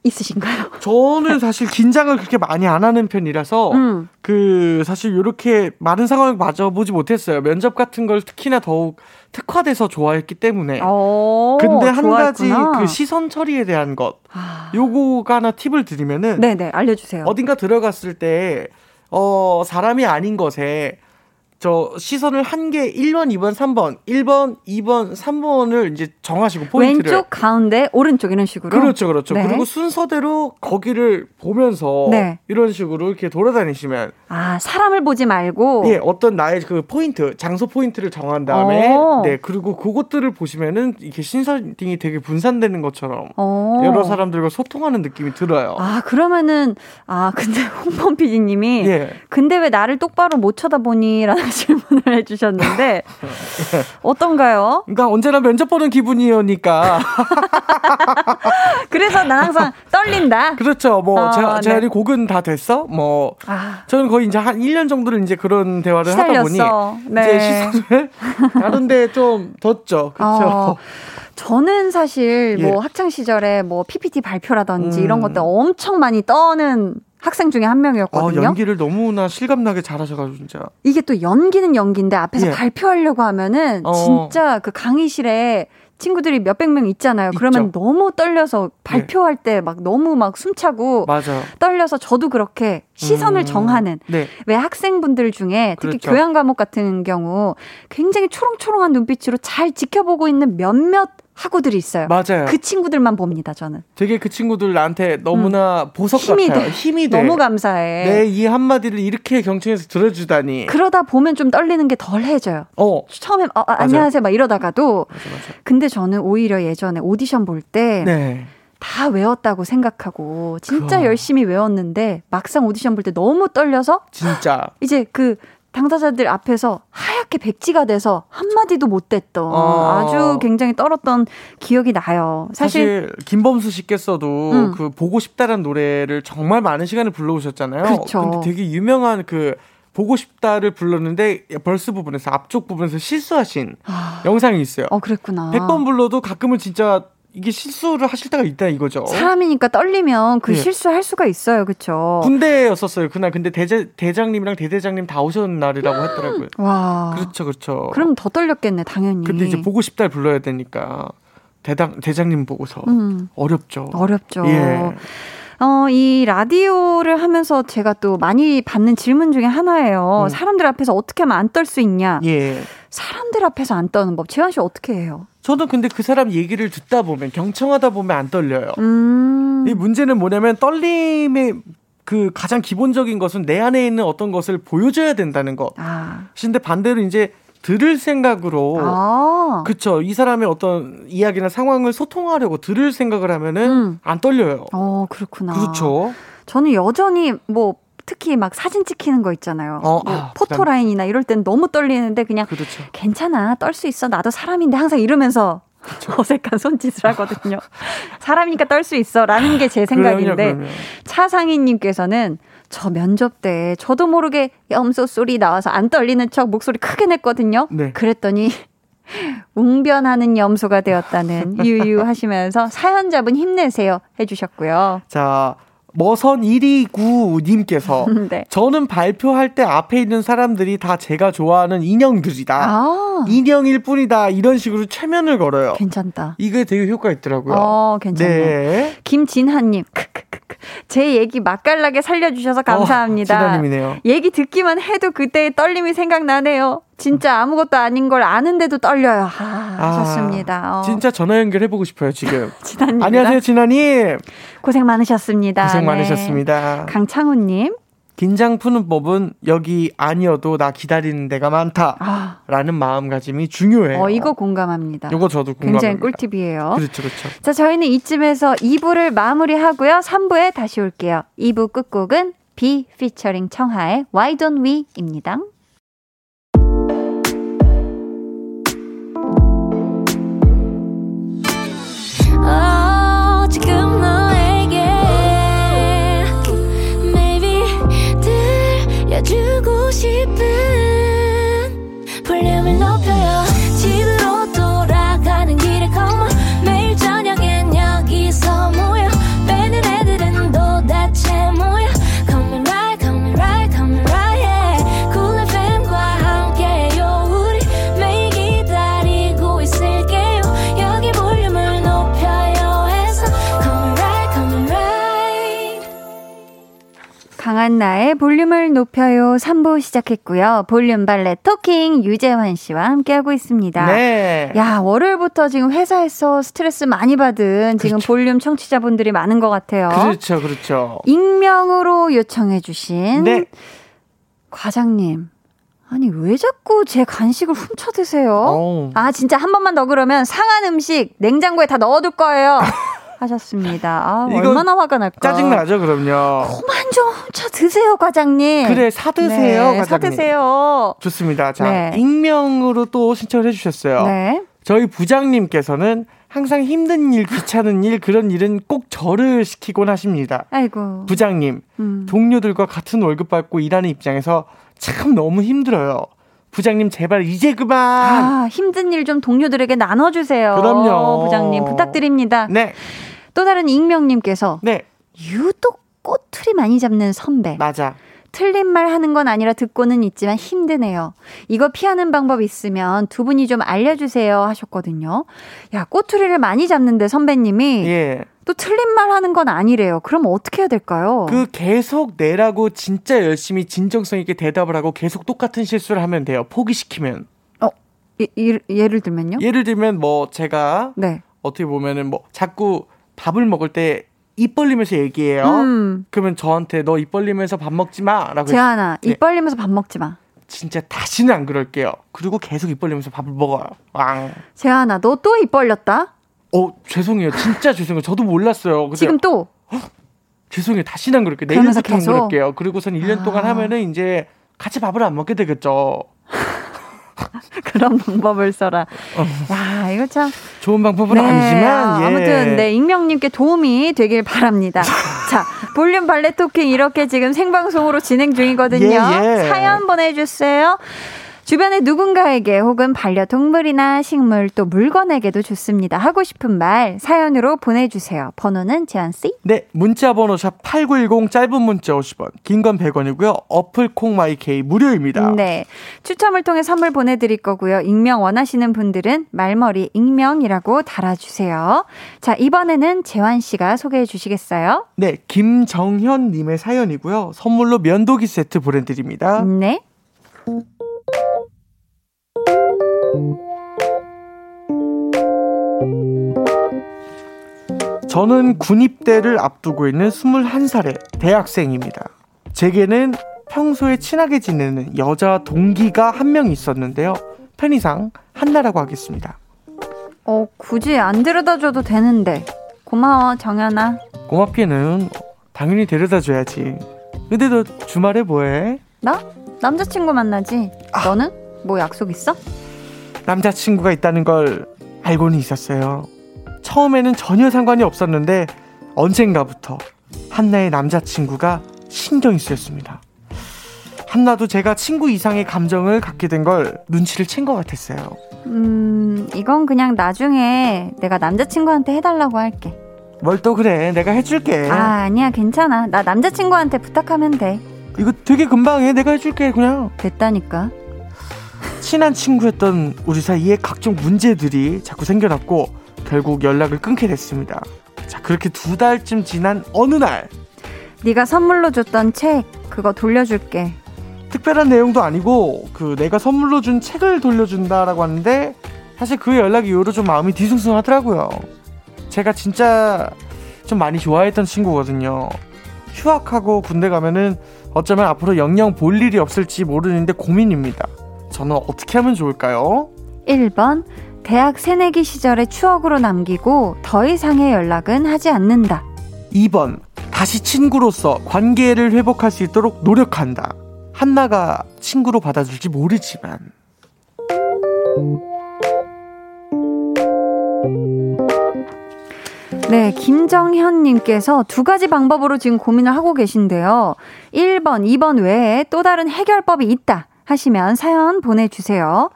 있으신가요? 저는 사실 긴장을 그렇게 많이 안 하는 편이라서 음. 그 사실 이렇게 많은 상황을 맞아보지 못했어요. 면접 같은 걸 특히나 더욱 특화돼서 좋아했기 때문에. 오, 근데 한 좋아했구나. 가지 그 시선 처리에 대한 것, 아. 요거가 하나 팁을 드리면은, 네네 알려주세요. 어딘가 들어갔을 때 어, 사람이 아닌 것에 저 시선을 한 개 1번, 2번, 3번, 1번, 2번, 3번을 이제 정하시고 포인트를 왼쪽, 가운데, 오른쪽 이런 식으로. 그렇죠, 그렇죠. 네. 그리고 순서대로 거기를 보면서 네. 이런 식으로 이렇게 돌아다니시면 아 사람을 보지 말고 예 어떤 나의 그 포인트 장소 포인트를 정한 다음에 오. 네 그리고 그것들을 보시면은 이렇게 신선이 되게 분산되는 것처럼 오. 여러 사람들과 소통하는 느낌이 들어요. 아 그러면은 아 근데 홍범 PD님이 예. 근데 왜 나를 똑바로 못 쳐다보니라는 질문을 해주셨는데 어떤가요? 그러니까 언제나 면접 보는 기분이니까. 그래서 난 항상 떨린다. 그렇죠. 뭐 어, 제가 제가 네. 곡은 다 됐어. 뭐 아. 저는 거의 이제 한 1년 정도를 이제 그런 대화를 시달렸어. 하다 보니 네. 이제 시선을 다른데 좀 뒀죠. 그렇죠. 어. 저는 사실 뭐 예. 학창 시절에 뭐 PPT 발표라든지 음. 이런 것들 엄청 많이 떠는 학생 중에 한 명이었거든요. 아, 연기를 너무나 실감나게 잘하셔가지고 진짜. 이게 또 연기는 연기인데 앞에서 예. 발표하려고 하면은 어. 진짜 그 강의실에 친구들이 몇백 명 있잖아요. 있죠. 그러면 너무 떨려서 발표할 네. 때막 너무 막 숨차고 맞아. 떨려서 저도 그렇게 시선을 음. 정하는 네. 왜 학생분들 중에 특히 그렇죠. 교양 과목 같은 경우 굉장히 초롱초롱한 눈빛으로 잘 지켜보고 있는 몇몇 학우들이 있어요. 맞아요. 그 친구들만 봅니다, 저는. 되게 그 친구들 나한테 너무나 음. 보석 힘이 같아요. 돼. 힘이 돼. 너무 감사해. 내 이 한마디를 이렇게 경청해서 들어주다니. 그러다 보면 좀 떨리는 게 덜해져요. 어. 처음에 어, 아, 안녕하세요 막 이러다가도. 맞아, 맞아. 근데 저는 오히려 예전에 오디션 볼때 네. 다 외웠다고 생각하고 진짜 그거. 열심히 외웠는데 막상 오디션 볼 때 너무 떨려서 진짜 이제 그 당사자들 앞에서 하얗게 백지가 돼서 한마디도 못 됐던 어. 아주 굉장히 떨었던 기억이 나요. 사실, 사실 김범수 씨께서도 음. 그 보고 싶다라는 노래를 정말 많은 시간을 불러오셨잖아요. 그렇죠. 근데 되게 유명한 그 보고 싶다를 불렀는데 벌스 부분에서 앞쪽 부분에서 실수하신 아. 영상이 있어요. 어, 그랬구나. 100번 불러도 가끔은 진짜 이게 실수를 하실 때가 있다 이거죠. 사람이니까 떨리면 그 예. 실수할 수가 있어요, 그렇죠? 군대였었어요 그날. 근데 대제, 대장님이랑 대대장님 다 오셨는 날이라고 했더라고요. 와, 그렇죠, 그렇죠. 그럼 더 떨렸겠네, 당연히. 근데 이제 보고 싶다 불러야 되니까 대당 대장님 보고서 음. 어렵죠. 어렵죠. 예. 어, 이 라디오를 하면서 제가 또 많이 받는 질문 중에 하나예요. 음. 사람들 앞에서 어떻게 하면 안 떨 수 있냐? 예. 사람들 앞에서 안 떠는 법. 재환 씨 어떻게 해요? 저는 근데 그 사람 얘기를 듣다 보면 경청하다 보면 안 떨려요. 음. 이 문제는 뭐냐면 떨림의 그 가장 기본적인 것은 내 안에 있는 어떤 것을 보여줘야 된다는 것. 아. 근데 반대로 이제 들을 생각으로 아. 그쵸 이 사람의 어떤 이야기나 상황을 소통하려고 들을 생각을 하면은 음. 안 떨려요. 어 그렇구나. 그렇죠. 저는 여전히 뭐 특히 막 사진 찍히는 거 있잖아요. 어, 뭐 아, 포토라인이나 이럴 땐 너무 떨리는데 그냥 그렇죠. 괜찮아 떨 수 있어 나도 사람인데 항상 이러면서 그렇죠. 어색한 손짓을 하거든요. 사람이니까 떨 수 있어 라는 게 제 생각인데 차상희님께서는 저 면접 때 저도 모르게 염소 소리 나와서 안 떨리는 척 목소리 크게 냈거든요. 네. 그랬더니 웅변하는 염소가 되었다는 유유 하시면서 사연자분 힘내세요 해주셨고요. 자 머선 1위구님께서 네. 저는 발표할 때 앞에 있는 사람들이 다 제가 좋아하는 인형들이다. 아. 인형일 뿐이다. 이런 식으로 최면을 걸어요. 괜찮다. 이게 되게 효과 있더라고요. 어, 괜찮네. 네. 김진하님. 제 얘기 맛깔나게 살려주셔서 어, 감사합니다. 어. 얘기 듣기만 해도 그때의 떨림이 생각나네요. 진짜 아무것도 아닌 걸 아는데도 떨려요. 아, 아 좋습니다. 어. 진짜 전화 연결해보고 싶어요, 지금. 진아님. 안녕하세요, 진아님. 고생 많으셨습니다. 고생 네. 많으셨습니다. 강창훈님. 긴장 푸는 법은 여기 아니어도 나 기다리는 데가 많다. 아. 라는 마음가짐이 중요해요. 어, 이거 공감합니다. 이거 저도 공감합니다. 굉장히 꿀팁이에요. 그렇죠, 그렇죠. 자, 저희는 이쯤에서 2부를 마무리하고요. 3부에 다시 올게요. 2부 끝곡은 비 피처링 청하의 Why Don't We입니다. 강한나의 볼륨을 높여요 3부 시작했고요. 볼륨 발레 토킹 유재환 씨와 함께하고 있습니다. 네. 야, 월요일부터 지금 회사에서 스트레스 많이 받은 지금 그렇죠. 볼륨 청취자분들이 많은 것 같아요. 그렇죠, 그렇죠. 익명으로 요청해주신 네. 과장님. 아니, 왜 자꾸 제 간식을 훔쳐 드세요? 어. 아, 진짜 한 번만 더 그러면 상한 음식 냉장고에 다 넣어둘 거예요. 하셨습니다. 아, 이거 얼마나 화가 날까. 짜증나죠, 그럼요. 그만 좀 훔쳐 드세요, 과장님. 그래, 사드세요, 네, 과장님. 사드세요. 좋습니다. 자, 네. 익명으로 또 신청을 해주셨어요. 네. 저희 부장님께서는 항상 힘든 일, 귀찮은 일, 그런 일은 꼭 저를 시키곤 하십니다. 아이고. 부장님, 음. 동료들과 같은 월급 받고 일하는 입장에서 참 너무 힘들어요. 부장님, 제발 이제 그만! 아, 힘든 일 좀 동료들에게 나눠주세요. 그럼요. 부장님, 부탁드립니다. 네, 또 다른 익명님께서 네, 유독 꼬투리 많이 잡는 선배. 맞아. 틀린 말 하는 건 아니라 듣고는 있지만 힘드네요. 이거 피하는 방법 있으면 두 분이 좀 알려주세요 하셨거든요. 야, 꼬투리를 많이 잡는데 선배님이 예. 또 틀린 말 하는 건 아니래요. 그럼 어떻게 해야 될까요? 그 계속 내라고 진짜 열심히 진정성 있게 대답을 하고 계속 똑같은 실수를 하면 돼요. 포기시키면. 예, 예, 예를 들면요? 예를 들면 뭐 제가 네. 어떻게 보면은 뭐 자꾸 밥을 먹을 때 입 벌리면서 얘기해요. 음, 그러면 저한테 너 입 벌리면서 밥 먹지 마라고 재환아, 네. 입 벌리면서 밥 먹지 마. 진짜 다시는 안 그럴게요. 그리고 계속 입 벌리면서 밥을 먹어요. 왕. 재환아, 너또 입 벌렸다? 어 죄송해요. 진짜 죄송해요. 저도 몰랐어요. 근데 지금 또 죄송해요. 다시는 안 그럴게요. 내일부터 안 계속? 그럴게요. 그리고선 1년 아. 동안 하면은 이제 같이 밥을 안 먹게 되겠죠. 그런 방법을 써라. 야, 이거 참. 좋은 방법은 네, 아니지만 아, 예. 아무튼 네 익명님께 도움이 되길 바랍니다. 자 볼륨 발레 토킹 이렇게 지금 생방송으로 진행 중이거든요. 예, 예. 사연 보내주세요. 주변의 누군가에게 혹은 반려동물이나 식물 또 물건에게도 좋습니다. 하고 싶은 말 사연으로 보내주세요. 번호는 재한씨? 네, 문자 번호 샵 8910 짧은 문자 50원, 긴 건 100원이고요. 어플 콩마이케이 무료입니다. 네. 추첨을 통해 선물 보내드릴 거고요. 익명 원하시는 분들은 말머리 익명이라고 달아주세요. 자, 이번에는 재환씨가 소개해 주시겠어요? 네, 김정현 님의 사연이고요. 선물로 면도기 세트 보내드립니다. 네. 저는 군입대를 앞두고 있는 21살의 대학생입니다. 제게는 평소에 친하게 지내는 여자 동기가 한 명 있었는데요. 편의상 한나라고 하겠습니다. 어, 굳이 안 데려다 줘도 되는데. 고마워, 정연아. 고맙기는 당연히 데려다 줘야지. 근데 너 주말에 뭐해? 나? 남자친구 만나지. 너는? 뭐 약속 있어? 남자친구가 있다는 걸 알고는 있었어요. 처음에는 전혀 상관이 없었는데 언젠가부터 한나의 남자친구가 신경이 쓰였습니다. 한나도 제가 친구 이상의 감정을 갖게 된 걸 눈치를 챈 것 같았어요. 음, 이건 그냥 나중에 내가 남자친구한테 해달라고 할게. 뭘 또 그래 내가 해줄게 아, 아니야, 괜찮아. 나 남자친구한테 부탁하면 돼. 이거 되게 금방 해 내가 해줄게 그냥 됐다니까. 친한 친구였던 우리 사이에 각종 문제들이 자꾸 생겨났고 결국 연락을 끊게 됐습니다 자 그렇게 두 달쯤 지난 어느 날 네가 선물로 줬던 책 그거 돌려줄게. 특별한 내용도 아니고 그 내가 선물로 준 책을 돌려준다라고 하는데 사실 그 연락 이후로 좀 마음이 뒤숭숭하더라고요. 제가 진짜 좀 많이 좋아했던 친구거든요. 휴학하고 군대 가면은 어쩌면 앞으로 영영 볼 일이 없을지 모르는데 고민입니다. 저는 어떻게 하면 좋을까요? 1번 대학 새내기 시절의 추억으로 남기고 더 이상의 연락은 하지 않는다. 2번 다시 친구로서 관계를 회복할 수 있도록 노력한다. 한나가 친구로 받아줄지 모르지만 네, 김정현님께서 두 가지 방법으로 지금 고민을 하고 계신데요. 1번, 2번 외에 또 다른 해결법이 있다 하시면 사연 보내주세요.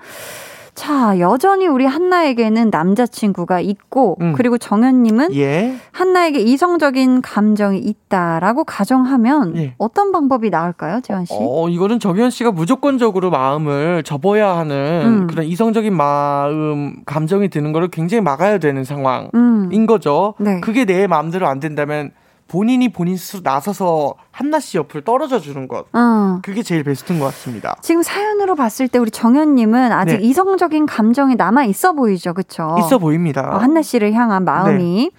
자, 여전히 우리 한나에게는 남자친구가 있고, 음. 그리고 정현님은 예 한나에게 이성적인 감정이 있다라고 가정하면 예. 어떤 방법이 나을까요, 재환 씨? 어, 이거는 정현 씨가 무조건적으로 마음을 접어야 하는 음. 그런 이성적인 마음, 감정이 드는 거를 굉장히 막아야 되는 상황인 음, 거죠. 네. 그게 내 마음대로 안 된다면 본인이 본인 스스로 나서서 한나 씨 옆을 떨어져 주는 것. 어. 그게 제일 베스트인 것 같습니다. 지금 사연으로 봤을 때 우리 정현님은 아직 네. 이성적인 감정이 남아 있어 보이죠, 그쵸? 있어 보입니다. 어, 한나 씨를 향한 마음이.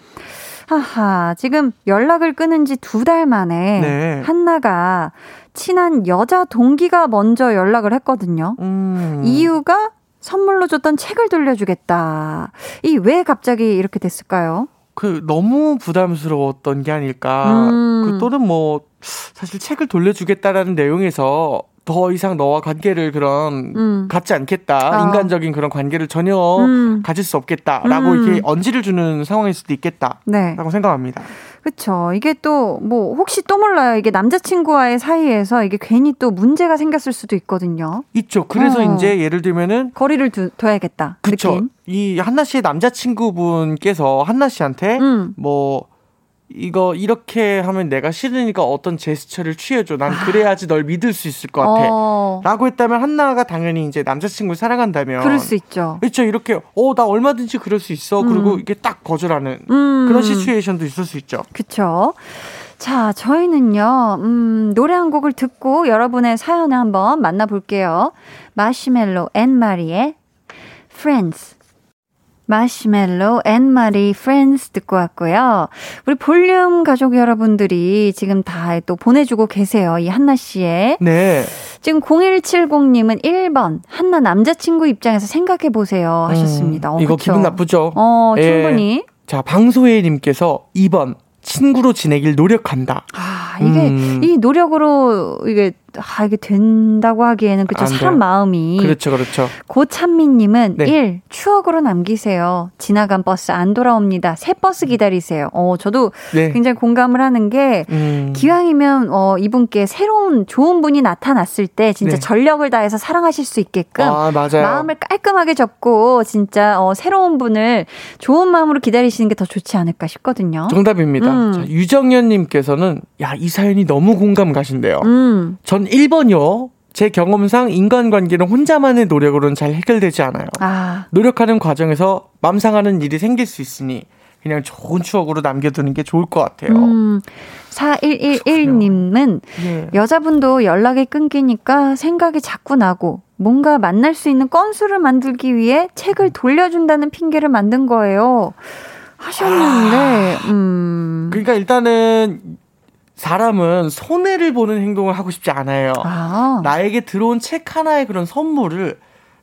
하하, 지금 연락을 끊은 지 두 달 만에 네. 한나가 친한 여자 동기가 먼저 연락을 했거든요. 음. 이유가 선물로 줬던 책을 돌려주겠다. 이 왜 갑자기 이렇게 됐을까요? 그 너무 부담스러웠던 게 아닐까. 음. 그 또는 뭐 사실 책을 돌려주겠다라는 내용에서 더 이상 너와 관계를 그런 음. 갖지 않겠다. 어. 인간적인 그런 관계를 전혀 음. 가질 수 없겠다라고 음. 이렇게 언지를 주는 상황일 수도 있겠다라고 네. 생각합니다. 그쵸. 이게 또, 뭐, 혹시 또 몰라요. 이게 남자친구와의 사이에서 이게 괜히 또 문제가 생겼을 수도 있거든요. 있죠. 그래서 어. 이제 예를 들면은 거리를 두, 둬야겠다. 느낌. 이 한나 씨의 남자친구분께서 한나 씨한테 음. 뭐 이거 이렇게 하면 내가 싫으니까 어떤 제스처를 취해줘. 난 그래야지 널 믿을 수 있을 것 같아. 어, 라고 했다면 한나가 당연히 이제 남자친구를 사랑한다면 그럴 수 있죠. 그렇죠 이렇게 어 나 얼마든지 그럴 수 있어 그리고 음. 이게 딱 거절하는 음. 그런 시츄에이션도 있을 수 있죠 그쵸. 자, 저희는요, 음, 노래 한 곡을 듣고 여러분의 사연을 한번 만나볼게요. 마시멜로 앤 마리의 Friends. 마시멜로 앤 마리 Friends 듣고 왔고요. 우리 볼륨 가족 여러분들이 지금 다 또 보내주고 계세요. 이 한나 씨의. 네 지금 0170님은 1번. 한나 남자친구 입장에서 생각해 보세요. 하셨습니다. 어, 이거 그쵸? 기분 나쁘죠 어, 예. 충분히. 자 방소혜님께서 2번 친구로 지내길 노력한다 아, 이게 음. 이 노력으로 이게 아 이게 된다고 하기에는 그죠 안 사람 돼요. 마음이 그렇죠 그렇죠 고찬미님은 네. 1 추억으로 남기세요 지나간 버스 안 돌아옵니다 새 버스 기다리세요 어 저도 네 굉장히 공감을 하는 게 음. 기왕이면 어 이분께 새로운 좋은 분이 나타났을 때 진짜 네. 전력을 다해서 사랑하실 수 있게끔 아 마음을 깔끔하게 접고 진짜 어 새로운 분을 좋은 마음으로 기다리시는 게 더 좋지 않을까 싶거든요. 정답입니다 음. 자, 유정현님께서는 야 이 사연이 너무 공감 가신대요 음. 전 1번이요 제 경험상 인간관계는 혼자만의 노력으로는 잘 해결되지 않아요 아, 노력하는 과정에서 맘상하는 일이 생길 수 있으니 그냥 좋은 추억으로 남겨두는 게 좋을 것 같아요. 음, 4111님은 예. 여자분도 연락이 끊기니까 생각이 자꾸 나고 뭔가 만날 수 있는 건수를 만들기 위해 책을 돌려준다는 핑계를 만든 거예요. 하셨는데, 음. 그러니까 일단은 사람은 손해를 보는 행동을 하고 싶지 않아요. 아, 나에게 들어온 책 하나의 그런 선물을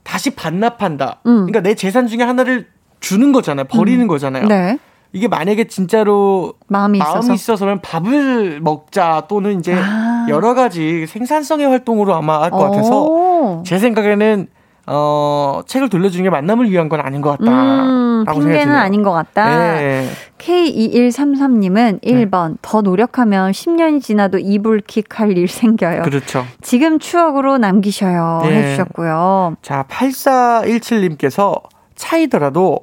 다시 반납한다. 음. 그러니까 내 재산 중에 하나를 주는 거잖아요. 버리는 거잖아요. 네. 이게 만약에 진짜로 마음이 있어서. 마음이 있어서 면 밥을 먹자 또는 이제 아. 여러 가지 생산성의 활동으로 아마 할 것 같아서 오. 제 생각에는 어 책을 돌려주는 게 만남을 위한 건 아닌 것 같다. 음, 핑계는. 아닌 것 같다. 네. K2133님은 1번, 더 노력하면 10년이 지나도 이불킥 할 일 생겨요. 그렇죠. 지금 추억으로 남기셔요. 네. 해주셨고요. 자, 8417님께서 차이더라도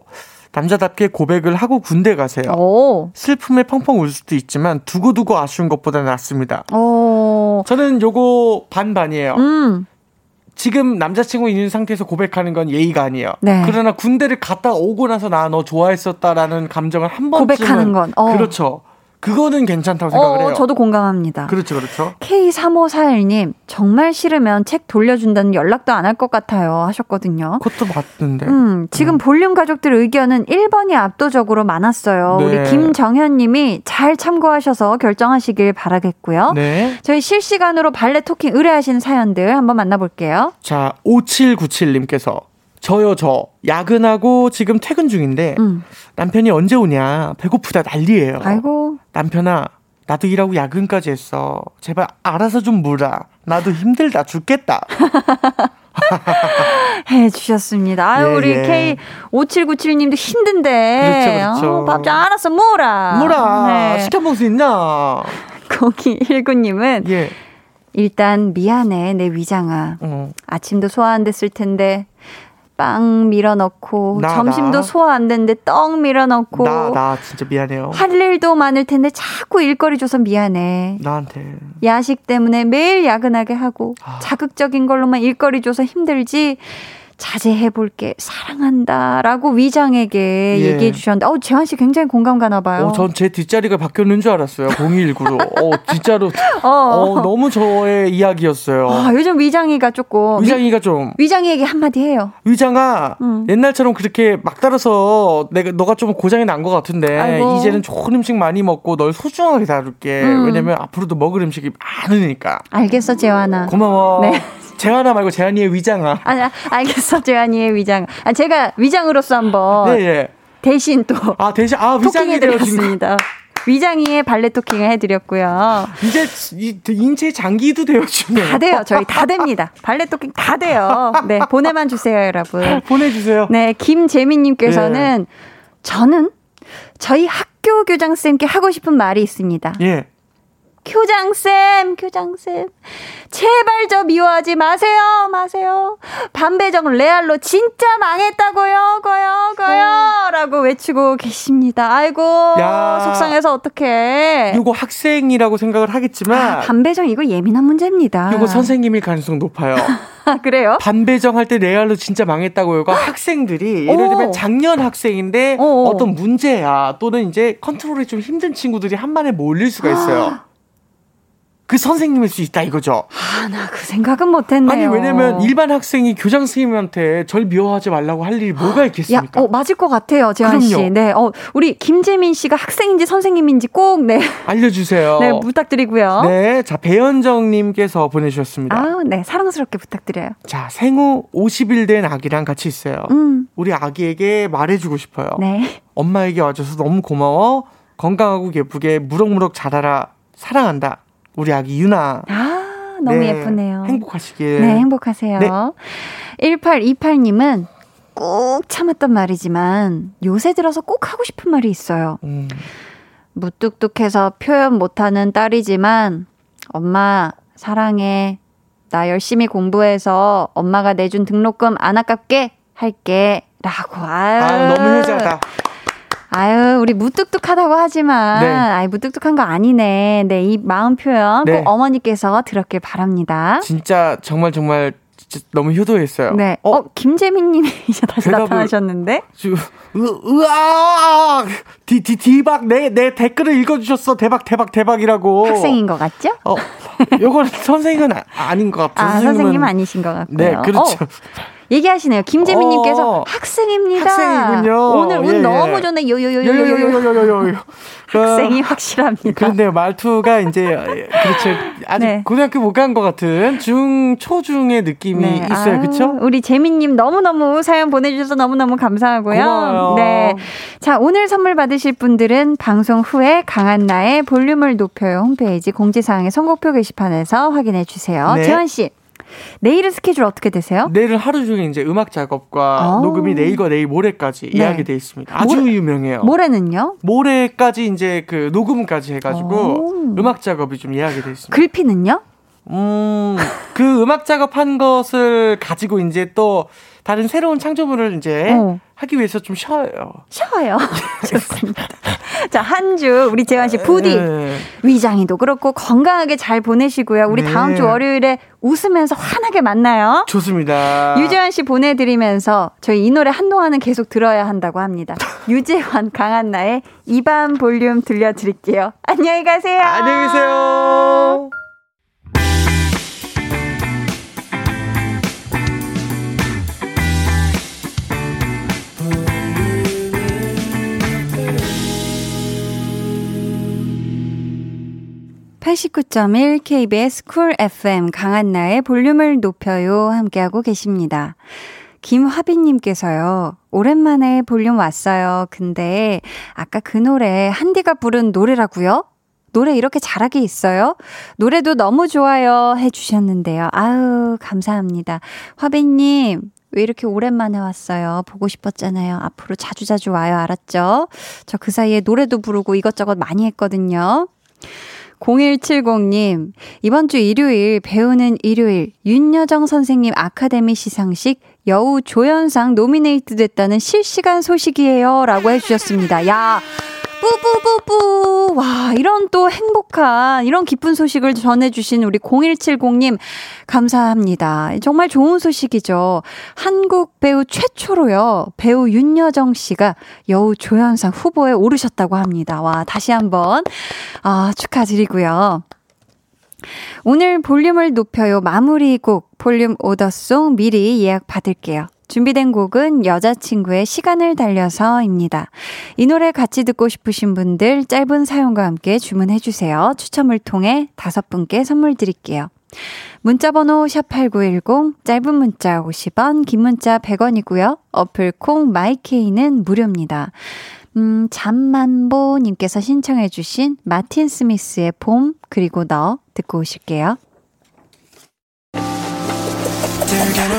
남자답게 고백을 하고 군대 가세요. 오, 슬픔에 펑펑 울 수도 있지만 두고두고 아쉬운 것보다 낫습니다. 오, 저는 요거 반반이에요. 음, 지금 남자친구 있는 상태에서 고백하는 건 예의가 아니에요. 네. 그러나 군대를 갔다 오고 나서 나 너 좋아했었다라는 감정을 한 번쯤은 고백하는 건, 어. 그렇죠. 그거는 괜찮다고 생각을 어, 해요. 저도 공감합니다. 그렇죠, 그렇죠. K3541님, 정말 싫으면 책 돌려준다는 연락도 안 할 것 같아요. 하셨거든요. 그것도 맞는데. 음, 지금 볼륨 가족들 의견은 1번이 압도적으로 많았어요. 네. 우리 김정현 님이 잘 참고하셔서 결정하시길 바라겠고요. 네. 저희 실시간으로 발레 토킹 의뢰하시는 사연들 한번 만나볼게요. 자, 5797님께서 저요, 저. 야근하고 지금 퇴근 중인데 음. 남편이 언제 오냐. 배고프다 난리예요. 아이고, 남편아, 나도 일하고 야근까지 했어. 제발 알아서 좀 물어. 나도 힘들다 죽겠다. 해 주셨습니다. 아유, 예, 우리 예. K5797님도 힘든데. 그렇죠, 그렇죠. 어, 밥좀 알아서 뭐라. 물어. 네. 시켜 먹을 수 있나? 거기 19님은 예. 일단 미안해, 내 위장아. 어. 아침도 소화 안 됐을 텐데 빵 밀어 넣고 나, 점심도 나. 소화 안 됐는데 떡 밀어 넣고 나, 나 진짜 미안해요. 할 일도 많을 텐데 자꾸 일거리 줘서 미안해. 나한테. 야식 때문에 매일 야근하게 하고 아. 자극적인 걸로만 일거리 줘서 힘들지. 자제해볼게, 사랑한다 라고 위장에게 예. 얘기해 주셨는데, 어, 재환 씨 굉장히 공감 가나 봐요. 어, 전 제 뒷자리가 바뀌었는 줄 알았어요. 0219로. 어, 진짜로. 어. 어, 너무 저의 이야기였어요. 아, 요즘 위장이가 조금. 위장이가 좀. 위장이에게 한마디 해요. 위장아, 음. 옛날처럼 그렇게 막 따라서 내가, 너가 좀 고장이 난 것 같은데, 아이고. 이제는 좋은 음식 많이 먹고 널 소중하게 다룰게. 음. 왜냐면 앞으로도 먹을 음식이 많으니까. 알겠어, 재환아. 고마워. 네. 재환아 말고 재환이의 위장아. 아니, 알겠어, 재환이의 위장. 아, 제가 위장으로서 한번. 네, 예. 대신 또. 아, 대신, 아, 위장이 되었습니다. 위장이의 발레 토킹을 해드렸고요. 이제 인체 장기도 되어주네요. 다 돼요. 저희 다 됩니다. 발레 토킹 다 돼요. 네, 보내만 주세요, 여러분. 보내주세요. 네, 김재민님께서는 예. 저는 저희 학교 교장쌤께 하고 싶은 말이 있습니다. 예. 교장쌤, 교장쌤. 제발 저 미워하지 마세요, 마세요. 반배정 레알로 진짜 망했다고요, 거요, 거요. 라고 외치고 계십니다. 아이고, 야, 속상해서 어떡해. 이거 학생이라고 생각을 하겠지만. 아, 반배정 이거 예민한 문제입니다. 이거 선생님일 가능성 높아요. 아, 그래요? 반배정 할 때 레알로 진짜 망했다고요가 학생들이 예를 들면 작년 학생인데 오. 어떤 문제야 또는 이제 컨트롤이 좀 힘든 친구들이 한 번에 몰릴 수가 있어요. 그 선생님일 수 있다 이거죠. 아, 나 그 생각은 못했네요. 아니 왜냐면 일반 학생이 교장 선생님한테 절 미워하지 말라고 할 일이 뭐가 있겠습니까? 야, 어, 맞을 것 같아요, 재환 씨. 네, 어, 우리 김재민 씨가 학생인지 선생님인지 꼭 네. 알려주세요. 네, 부탁드리고요. 네, 자 배현정님께서 보내주셨습니다. 아, 네, 사랑스럽게 부탁드려요. 자, 생후 50일 된 아기랑 같이 있어요. 음. 우리 아기에게 말해주고 싶어요. 네. 엄마에게 와줘서 너무 고마워. 건강하고 예쁘게 무럭무럭 자라라. 사랑한다. 우리 아기 유나. 아, 너무 네, 예쁘네요. 행복하시길. 네, 행복하세요. 네. 1828님은 꼭 참았던 말이지만 요새 들어서 꼭 하고 싶은 말이 있어요. 음. 무뚝뚝해서 표현 못하는 딸이지만 엄마 사랑해. 나 열심히 공부해서 엄마가 내준 등록금 안 아깝게 할게. 라고. 아유, 아유 너무 효자다. 아유, 우리 무뚝뚝하다고 하지만, 네. 아이, 무뚝뚝한 거 아니네. 네, 이 마음 표현 네. 꼭 어머니께서 들었길 바랍니다. 진짜, 정말, 정말, 진짜 너무 효도했어요. 네. 어, 어 김재민 님이 이제 다시 나타나셨는데? 주, 으, 으아! 디, 디, 디박, 내, 내 댓글을 읽어주셨어. 대박, 대박, 대박이라고. 학생인 것 같죠? 어, 요건 선생은 아, 닌것 같아요. 아, 선생님 아니신 것 같고요. 네, 그렇죠. 어. 얘기하시네요. 김재민님께서 어, 학생입니다. 학생이군요. 오늘 운 예, 예. 너무 좋네. 요요요요요요요요. 학생이 확실합니다. 그런데 말투가 이제 그렇죠. 아직 네. 고등학교 못 간 것 같은 중 초중의 느낌이 네. 있어요. 그렇죠? 우리 재민님 너무 너무 사연 보내주셔서 너무 너무 감사하고요. 고마워요. 네. 자 오늘 선물 받으실 분들은 방송 후에 강한 나의 볼륨을 높여요 홈페이지 공지사항의 선곡표 게시판에서 확인해 주세요. 네. 재환 씨. 내일은 스케줄 어떻게 되세요? 내일은 하루 종일 이제 음악 작업과 오. 아. 녹음이 내일과 내일 모레까지 네. 예약이 있습니다. 아주 모레, 유명해요. 모레는요? 모레까지 이제 그 녹음까지 해가지고 오. 음악 작업이 좀 예약이 돼 있습니다. 글피는요? 음, 그 음악 작업한 것을 가지고 이제 또 다른 새로운 창조물을 이제 어. 하기 위해서 좀 쉬어요. 쉬어요. 좋습니다. 자, 한 주 우리 재환 씨 부디 네. 위장이도 그렇고 건강하게 잘 보내시고요. 우리 네. 다음 주 월요일에 웃으면서 환하게 만나요. 좋습니다. 유재환 씨 보내드리면서 저희 이 노래 한동안은 계속 들어야 한다고 합니다. 유재환 강한나의 이반 볼륨 들려드릴게요. 안녕히 가세요. 안녕히 계세요. 89.1 KBS 쿨 FM 강한나의 볼륨을 높여요 함께하고 계십니다. 김화빈님께서요. 오랜만에 볼륨 왔어요. 근데 아까 그 노래 한디가 부른 노래라고요? 노래 이렇게 잘하게 있어요? 노래도 너무 좋아요 해주셨는데요. 아유 감사합니다. 화빈님 왜 이렇게 오랜만에 왔어요? 보고 싶었잖아요. 앞으로 자주자주 와요. 알았죠? 저 그 사이에 노래도 부르고 이것저것 많이 했거든요. 0170님, 이번 주 일요일 배우는 일요일 윤여정 선생님 아카데미 시상식 여우 조연상 노미네이트 됐다는 실시간 소식이에요. 라고 해주셨습니다. 야, 뿌뿌뿌뿌. 와, 이런 또 행복한, 이런 기쁜 소식을 전해주신 우리 0170님, 감사합니다. 정말 좋은 소식이죠. 한국 배우 최초로요, 배우 윤여정 씨가 여우 조연상 후보에 오르셨다고 합니다. 와, 다시 한 번, 아, 축하드리고요. 오늘 볼륨을 높여요 마무리 곡 볼륨 오더송 미리 예약 받을게요. 준비된 곡은 여자친구의 시간을 달려서입니다. 이 노래 같이 듣고 싶으신 분들 짧은 사용과 함께 주문해 주세요. 추첨을 통해 다섯 분께 선물 드릴게요. 문자번호 샵8910, 짧은 문자 50원, 긴 문자 100원이고요. 어플 콩 마이케이는 무료입니다. 음, 잠만보님께서 신청해주신 마틴 스미스의 봄, 그리고 너 듣고 오실게요. 모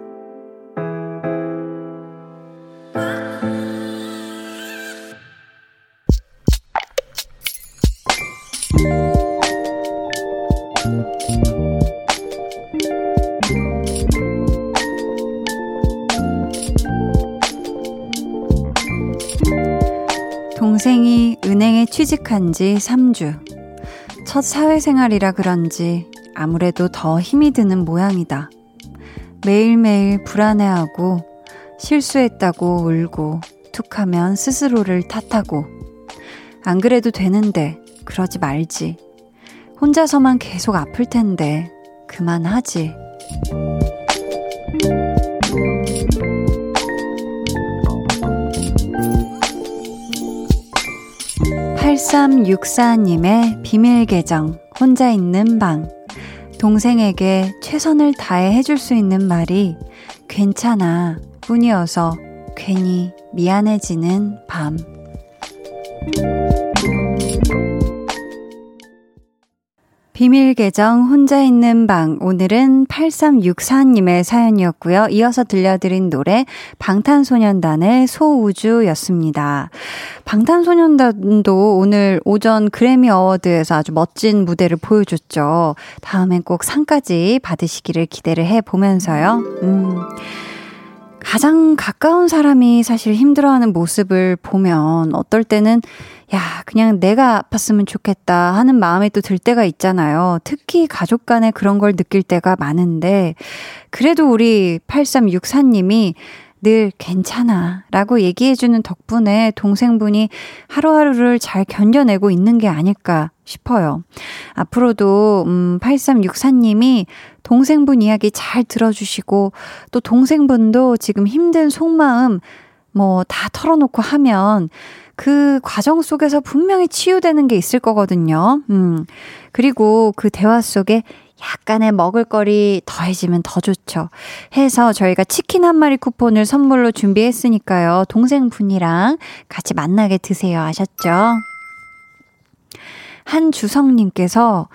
취직한 지 3주. 첫 사회생활이라 그런지 아무래도 더 힘이 드는 모양이다. 매일매일 불안해하고 실수했다고 울고 툭 하면 스스로를 탓하고 안 그래도 되는데 그러지 말지. 혼자서만 계속 아플 텐데 그만하지. 8364님의 비밀 계정, 혼자 있는 방. 동생에게 최선을 다해 해줄 수 있는 말이 괜찮아 뿐이어서 괜히 미안해지는 밤. 비밀 계정 혼자 있는 방 오늘은 8364님의 사연이었고요. 이어서 들려드린 노래 방탄소년단의 소우주였습니다. 방탄소년단도 오늘 오전 그래미 어워드에서 아주 멋진 무대를 보여줬죠. 다음엔 꼭 상까지 받으시기를 기대를 해 보면서요. 음. 가장 가까운 사람이 사실 힘들어하는 모습을 보면 어떨 때는 야, 그냥 내가 아팠으면 좋겠다 하는 마음이 또 들 때가 있잖아요. 특히 가족 간에 그런 걸 느낄 때가 많은데, 그래도 우리 8364님이 늘 괜찮아 라고 얘기해주는 덕분에 동생분이 하루하루를 잘 견뎌내고 있는 게 아닐까 싶어요. 앞으로도, 음, 8364님이 동생분 이야기 잘 들어주시고, 또 동생분도 지금 힘든 속마음 뭐 다 털어놓고 하면 그 과정 속에서 분명히 치유되는 게 있을 거거든요. 음. 그리고 그 대화 속에 약간의 먹을거리 더해지면 더 좋죠. 해서 저희가 치킨 한 마리 쿠폰을 선물로 준비했으니까요. 동생분이랑 같이 만나게 드세요. 아셨죠? 한주성님께서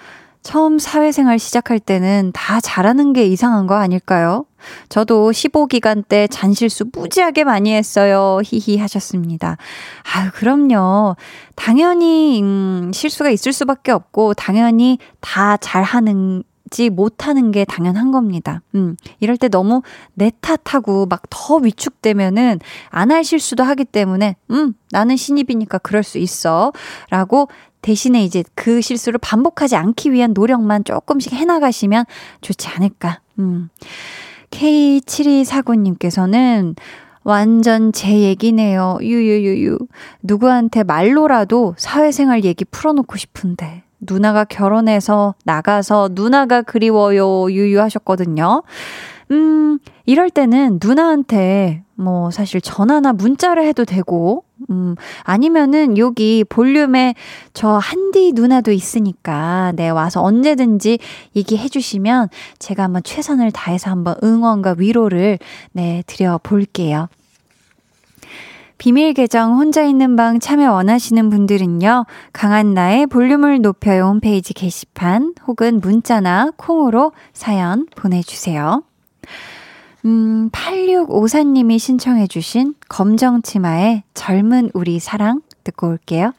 처음 사회생활 시작할 때는 다 잘하는 게 이상한 거 아닐까요? 저도 15기간 때 잔실수 무지하게 많이 했어요. 히히 하셨습니다. 아유, 그럼요. 당연히, 음, 실수가 있을 수밖에 없고, 당연히 다 잘하는 지 못하는 게 당연한 겁니다. 음, 이럴 때 너무 내 탓하고 막 더 위축되면은 안 할 실수도 하기 때문에, 음, 나는 신입이니까 그럴 수 있어. 라고 대신에 이제 그 실수를 반복하지 않기 위한 노력만 조금씩 해나가시면 좋지 않을까. 음. K7249님께서는 완전 제 얘기네요. 유유유유. 누구한테 말로라도 사회생활 얘기 풀어놓고 싶은데. 누나가 결혼해서 나가서 누나가 그리워요. 유유하셨거든요. 음, 이럴 때는 누나한테 뭐 사실 전화나 문자를 해도 되고, 음, 아니면은 여기 볼륨에 저 한디 누나도 있으니까, 네, 와서 언제든지 얘기해 주시면 제가 한번 최선을 다해서 한번 응원과 위로를, 네, 드려 볼게요. 비밀 계정 혼자 있는 방 참여 원하시는 분들은요. 강한나의 볼륨을 높여요 홈페이지 게시판 혹은 문자나 콩으로 사연 보내주세요. 음, 8654님이 신청해주신 검정치마의 젊은 우리 사랑 듣고 올게요.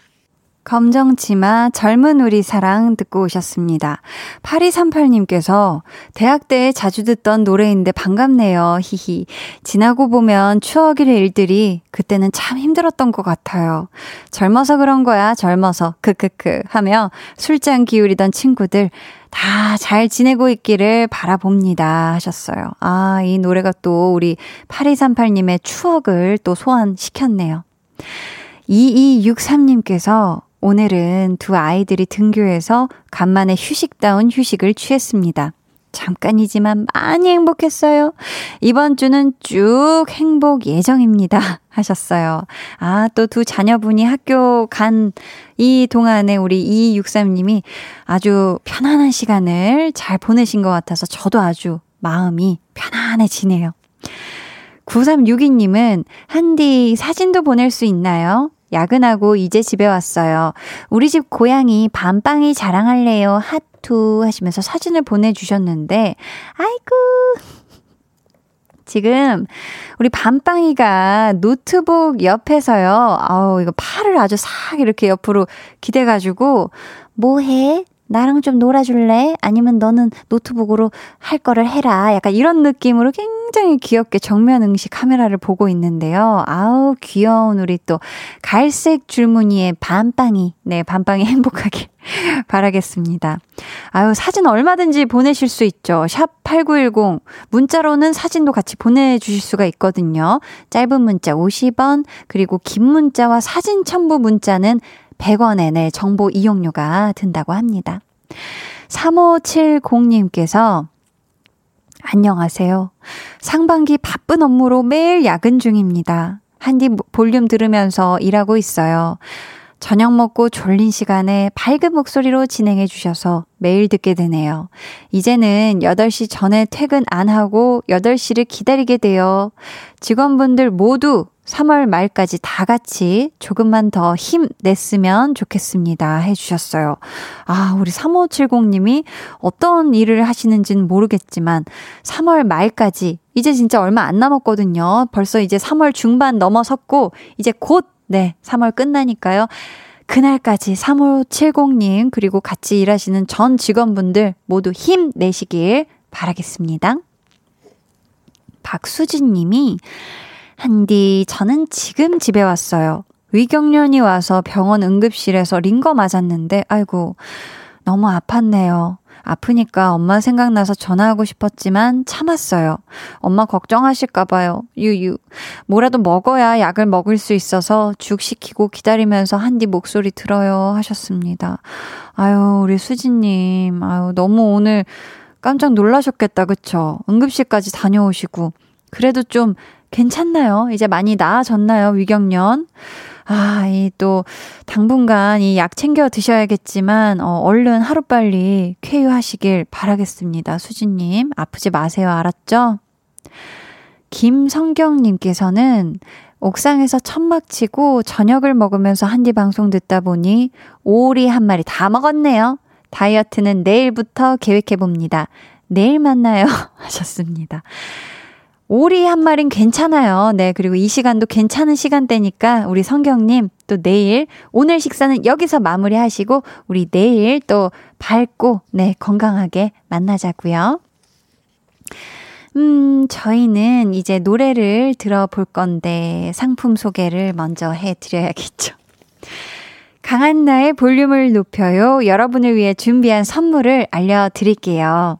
검정치마 젊은 우리 사랑 듣고 오셨습니다. 8238님께서 대학 때 자주 듣던 노래인데 반갑네요. 히히. 지나고 보면 추억의 일들이 그때는 참 힘들었던 것 같아요. 젊어서 그런 거야, 젊어서. 크크크 하며 술잔 기울이던 친구들 다 잘 지내고 있기를 바라봅니다. 하셨어요. 아, 이 노래가 또 우리 8238님의 추억을 또 소환시켰네요. 2263님께서 오늘은 두 아이들이 등교해서 간만에 휴식다운 휴식을 취했습니다. 잠깐이지만 많이 행복했어요. 이번 주는 쭉 행복 예정입니다. 하셨어요. 아, 또 두 자녀분이 학교 간 이 동안에 우리 2263님이 아주 편안한 시간을 잘 보내신 것 같아서 저도 아주 마음이 편안해지네요. 9362님은 한디 사진도 보낼 수 있나요? 야근하고 이제 집에 왔어요. 우리 집 고양이 밤빵이 자랑할래요. 하투 하시면서 사진을 보내주셨는데, 아이고. 지금 우리 밤빵이가 노트북 옆에서요. 아우, 이거 팔을 아주 싹 이렇게 옆으로 기대가지고, 뭐 해? 나랑 좀 놀아줄래? 아니면 너는 노트북으로 할 거를 해라. 약간 이런 느낌으로 굉장히 귀엽게 정면 응시 카메라를 보고 있는데요. 아우, 귀여운 우리 또 갈색 줄무늬의 밤빵이. 네, 밤빵이 행복하길 바라겠습니다. 아유, 사진 얼마든지 보내실 수 있죠. 샵 8910. 문자로는 사진도 같이 보내주실 수가 있거든요. 짧은 문자 50원, 그리고 긴 문자와 사진 첨부 문자는 100원의 네, 정보 이용료가 든다고 합니다. 3570님께서 안녕하세요. 상반기 바쁜 업무로 매일 야근 중입니다. 한디 볼륨 들으면서 일하고 있어요. 저녁 먹고 졸린 시간에 밝은 목소리로 진행해 주셔서 매일 듣게 되네요. 이제는 8시 전에 퇴근 안 하고 8시를 기다리게 돼요. 직원분들 모두 3월 말까지 다 같이 조금만 더 힘 냈으면 좋겠습니다. 해주셨어요. 아, 우리 3570님이 어떤 일을 하시는지는 모르겠지만 3월 말까지 이제 진짜 얼마 안 남았거든요. 벌써 이제 3월 중반 넘어섰고 이제 곧 네, 3월 끝나니까요. 그날까지 3570님 그리고 같이 일하시는 전 직원분들 모두 힘내시길 바라겠습니다. 박수진 님이 한디, 저는 지금 집에 왔어요. 위경련이 와서 병원 응급실에서 링거 맞았는데, 아이고, 너무 아팠네요. 아프니까 엄마 생각나서 전화하고 싶었지만 참았어요. 엄마 걱정하실까봐요. 유유. 뭐라도 먹어야 약을 먹을 수 있어서 죽 시키고 기다리면서 한디 목소리 들어요. 하셨습니다. 아유, 우리 수진님. 아유, 너무 오늘 깜짝 놀라셨겠다. 그쵸? 응급실까지 다녀오시고. 그래도 좀 괜찮나요? 이제 많이 나아졌나요? 위경련? 아, 이 또, 당분간 이 약 챙겨 드셔야겠지만, 어, 얼른 하루빨리 쾌유하시길 바라겠습니다. 수진님, 아프지 마세요. 알았죠? 김성경님께서는 옥상에서 천막 치고 저녁을 먹으면서 한디 방송 듣다 보니 오리 한 마리 다 먹었네요. 다이어트는 내일부터 계획해봅니다. 내일 만나요. 하셨습니다. 오리 한 마리는 괜찮아요. 네. 그리고 이 시간도 괜찮은 시간대니까 우리 성경님 또 내일 오늘 식사는 여기서 마무리 하시고 우리 내일 또 밝고 네. 건강하게 만나자고요. 음, 저희는 이제 노래를 들어볼 건데 상품 소개를 먼저 해 드려야겠죠. 강한 나의 볼륨을 높여요. 여러분을 위해 준비한 선물을 알려 드릴게요.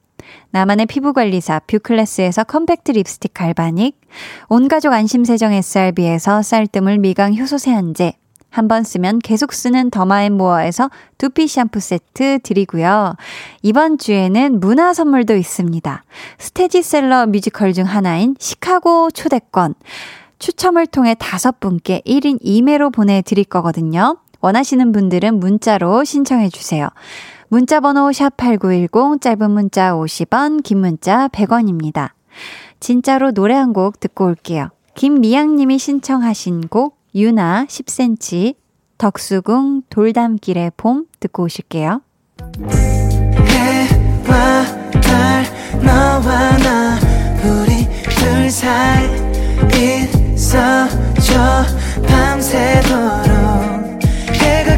나만의 피부관리사 뷰클래스에서 컴팩트 립스틱 갈바닉, 온가족 안심세정 SRB에서 쌀뜨물 미강 효소 세안제, 한 번 쓰면 계속 쓰는 더마앤모어에서 두피 샴푸 세트 드리고요. 이번 주에는 문화 선물도 있습니다. 스테디셀러 뮤지컬 중 하나인 시카고 초대권. 추첨을 통해 다섯 분께 1인 2매로 보내드릴 거거든요. 원하시는 분들은 문자로 신청해 주세요. 문자 번호 샵8910 짧은 문자 50원, 긴 문자 100원입니다. 진짜로 노래 한 곡 듣고 올게요. 김미양 님이 신청하신 곡 유나 10cm 덕수궁 돌담길의 봄 듣고 오실게요. 해와 달 너와 나 우리 둘 사이 있어줘 밤새도록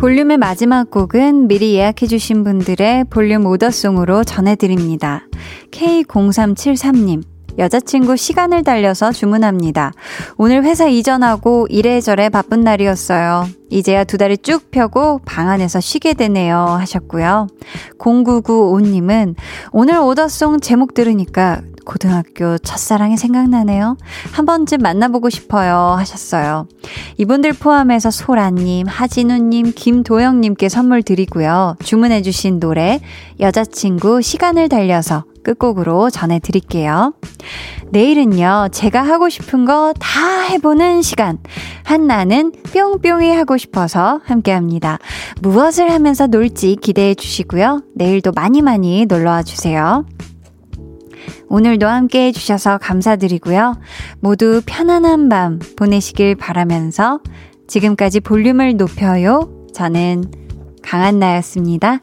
볼륨의 마지막 곡은 미리 예약해주신 분들의 볼륨 오더송으로 전해드립니다. K0373님. 여자친구 시간을 달려서 주문합니다. 오늘 회사 이전하고 이래저래 바쁜 날이었어요. 이제야 두 다리 쭉 펴고 방 안에서 쉬게 되네요. 하셨고요. 0995님은 오늘 오더송 제목 들으니까 고등학교 첫사랑이 생각나네요. 한 번쯤 만나보고 싶어요. 하셨어요. 이분들 포함해서 소라님, 하진우님, 김도영님께 선물 드리고요. 주문해주신 노래, 여자친구 시간을 달려서 끝곡으로 전해드릴게요. 내일은요, 제가 하고 싶은 거 다 해보는 시간. 한나는 뿅뿅이 하고 싶어서 함께 합니다. 무엇을 하면서 놀지 기대해 주시고요. 내일도 많이 많이 놀러 와 주세요. 오늘도 함께 해주셔서 감사드리고요. 모두 편안한 밤 보내시길 바라면서 지금까지 볼륨을 높여요. 저는 강한나였습니다.